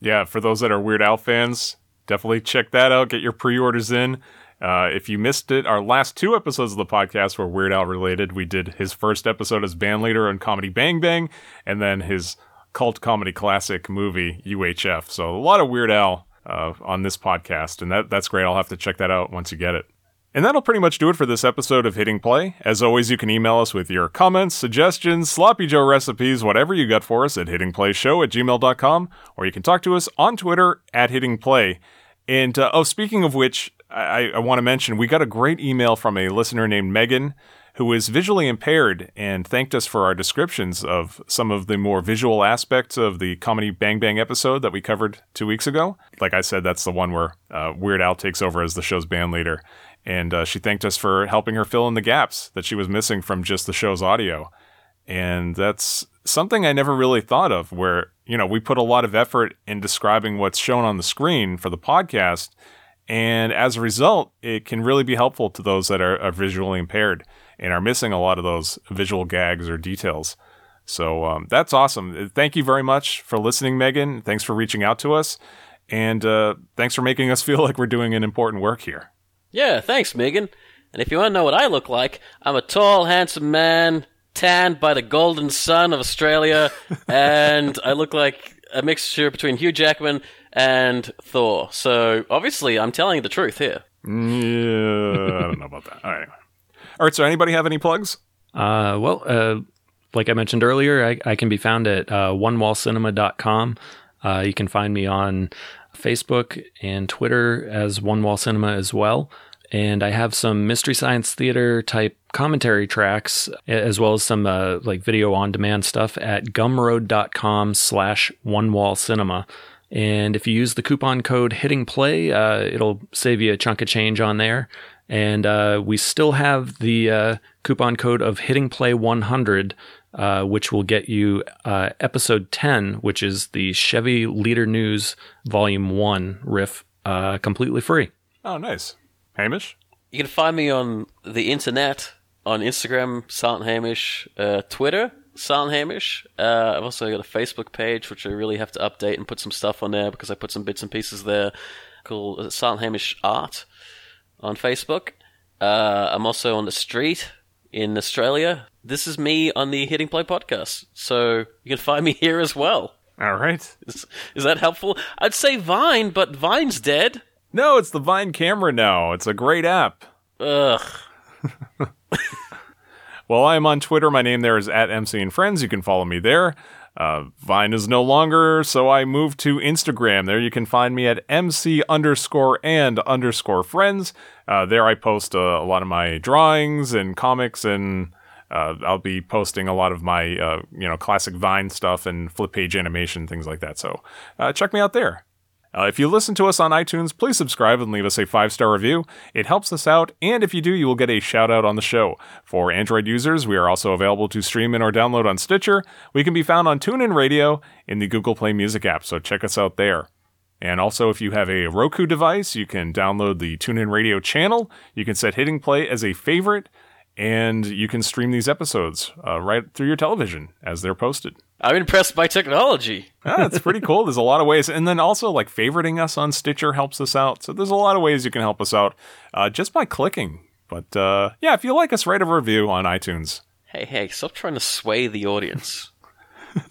yeah, for those that are Weird Al fans, definitely check that out. Get your pre-orders in. Uh, if you missed it, our last two episodes of the podcast were Weird Al related. We did his first episode as band leader on Comedy Bang Bang, and then his cult comedy classic movie UHF. So a lot of Weird Al uh, on this podcast, and that that's great. I'll have to check that out once you get it. And that'll pretty much do it for this episode of Hitting Play. As always, you can email us with your comments, suggestions, sloppy Joe recipes, whatever you got for us at hittingplayshow at gmail.com, or you can talk to us on Twitter at hittingplay. And uh, oh, speaking of which, I, I want to mention we got a great email from a listener named Megan who is visually impaired and thanked us for our descriptions of some of the more visual aspects of the Comedy Bang Bang episode that we covered two weeks ago. Like I said, that's the one where uh, Weird Al takes over as the show's band leader. And uh, she thanked us for helping her fill in the gaps that she was missing from just the show's audio. And that's something I never really thought of, where, you know, we put a lot of effort in describing what's shown on the screen for the podcast. And as a result, it can really be helpful to those that are, are visually impaired and are missing a lot of those visual gags or details. So um, that's awesome. Thank you very much for listening, Megan. Thanks for reaching out to us. And uh, thanks for making us feel like we're doing an important work here. Yeah, thanks, Megan. And if you want to know what I look like, I'm a tall, handsome man, tanned by the golden sun of Australia, and I look like a mixture between Hugh Jackman and Thor. So obviously, I'm telling you the truth here. Yeah, I don't know about that. All right. Anyway. All right. So, anybody have any plugs? Uh, well, uh, like I mentioned earlier, I, I can be found at uh, onewallcinema.com. Uh, you can find me on Facebook and Twitter as One Wall Cinema as well. And I have some Mystery Science Theater type commentary tracks, as well as some uh, like video on demand stuff at gumroad.com slash one wall cinema. And if you use the coupon code hitting play, uh, it'll save you a chunk of change on there. And uh, we still have the uh, coupon code of hitting play 100, uh, which will get you uh, episode 10, which is the Chevy Leader News Volume 1 riff, uh, completely free. Oh, nice. Hamish? You can find me on the internet on Instagram, Silent Hamish, uh, Twitter, Hamish. Uh, I've also got a Facebook page which I really have to update and put some stuff on there because I put some bits and pieces there called Silent Hamish Art on Facebook. Uh, I'm also on the street in Australia. This is me on the Hitting Play podcast, so you can find me here as well. All right. Is, is that helpful? I'd say Vine, but Vine's dead. No, it's the Vine camera now. It's a great app. Ugh. Well, I am on Twitter. My name there is at MC and Friends. You can follow me there. Uh, Vine is no longer, so I moved to Instagram. There you can find me at MC underscore and underscore friends. Uh, there I post uh, a lot of my drawings and comics, and uh, I'll be posting a lot of my uh, you know classic Vine stuff and flip page animation things like that. So uh, check me out there. Uh, if you listen to us on iTunes, please subscribe and leave us a five star review. It helps us out, and if you do, you will get a shout out on the show. For Android users, we are also available to stream in or download on Stitcher. We can be found on TuneIn Radio in the Google Play Music app, so check us out there. And also, if you have a Roku device, you can download the TuneIn Radio channel. You can set Hitting Play as a favorite, and you can stream these episodes uh, right through your television as they're posted. I'm impressed by technology. Ah, it's pretty cool. There's a lot of ways. And then also, like, favoriting us on Stitcher helps us out. So there's a lot of ways you can help us out uh, just by clicking. But uh, yeah, if you like us, write a review on iTunes. Hey, hey, stop trying to sway the audience.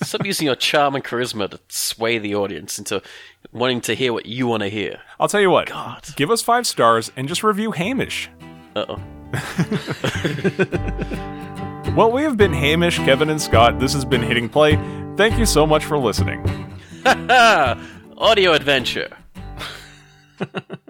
stop using your charm and charisma to sway the audience into wanting to hear what you want to hear. I'll tell you what, God. give us five stars and just review Hamish. Uh oh. Well, we have been Hamish, Kevin, and Scott. This has been Hitting Play. Thank you so much for listening. audio adventure.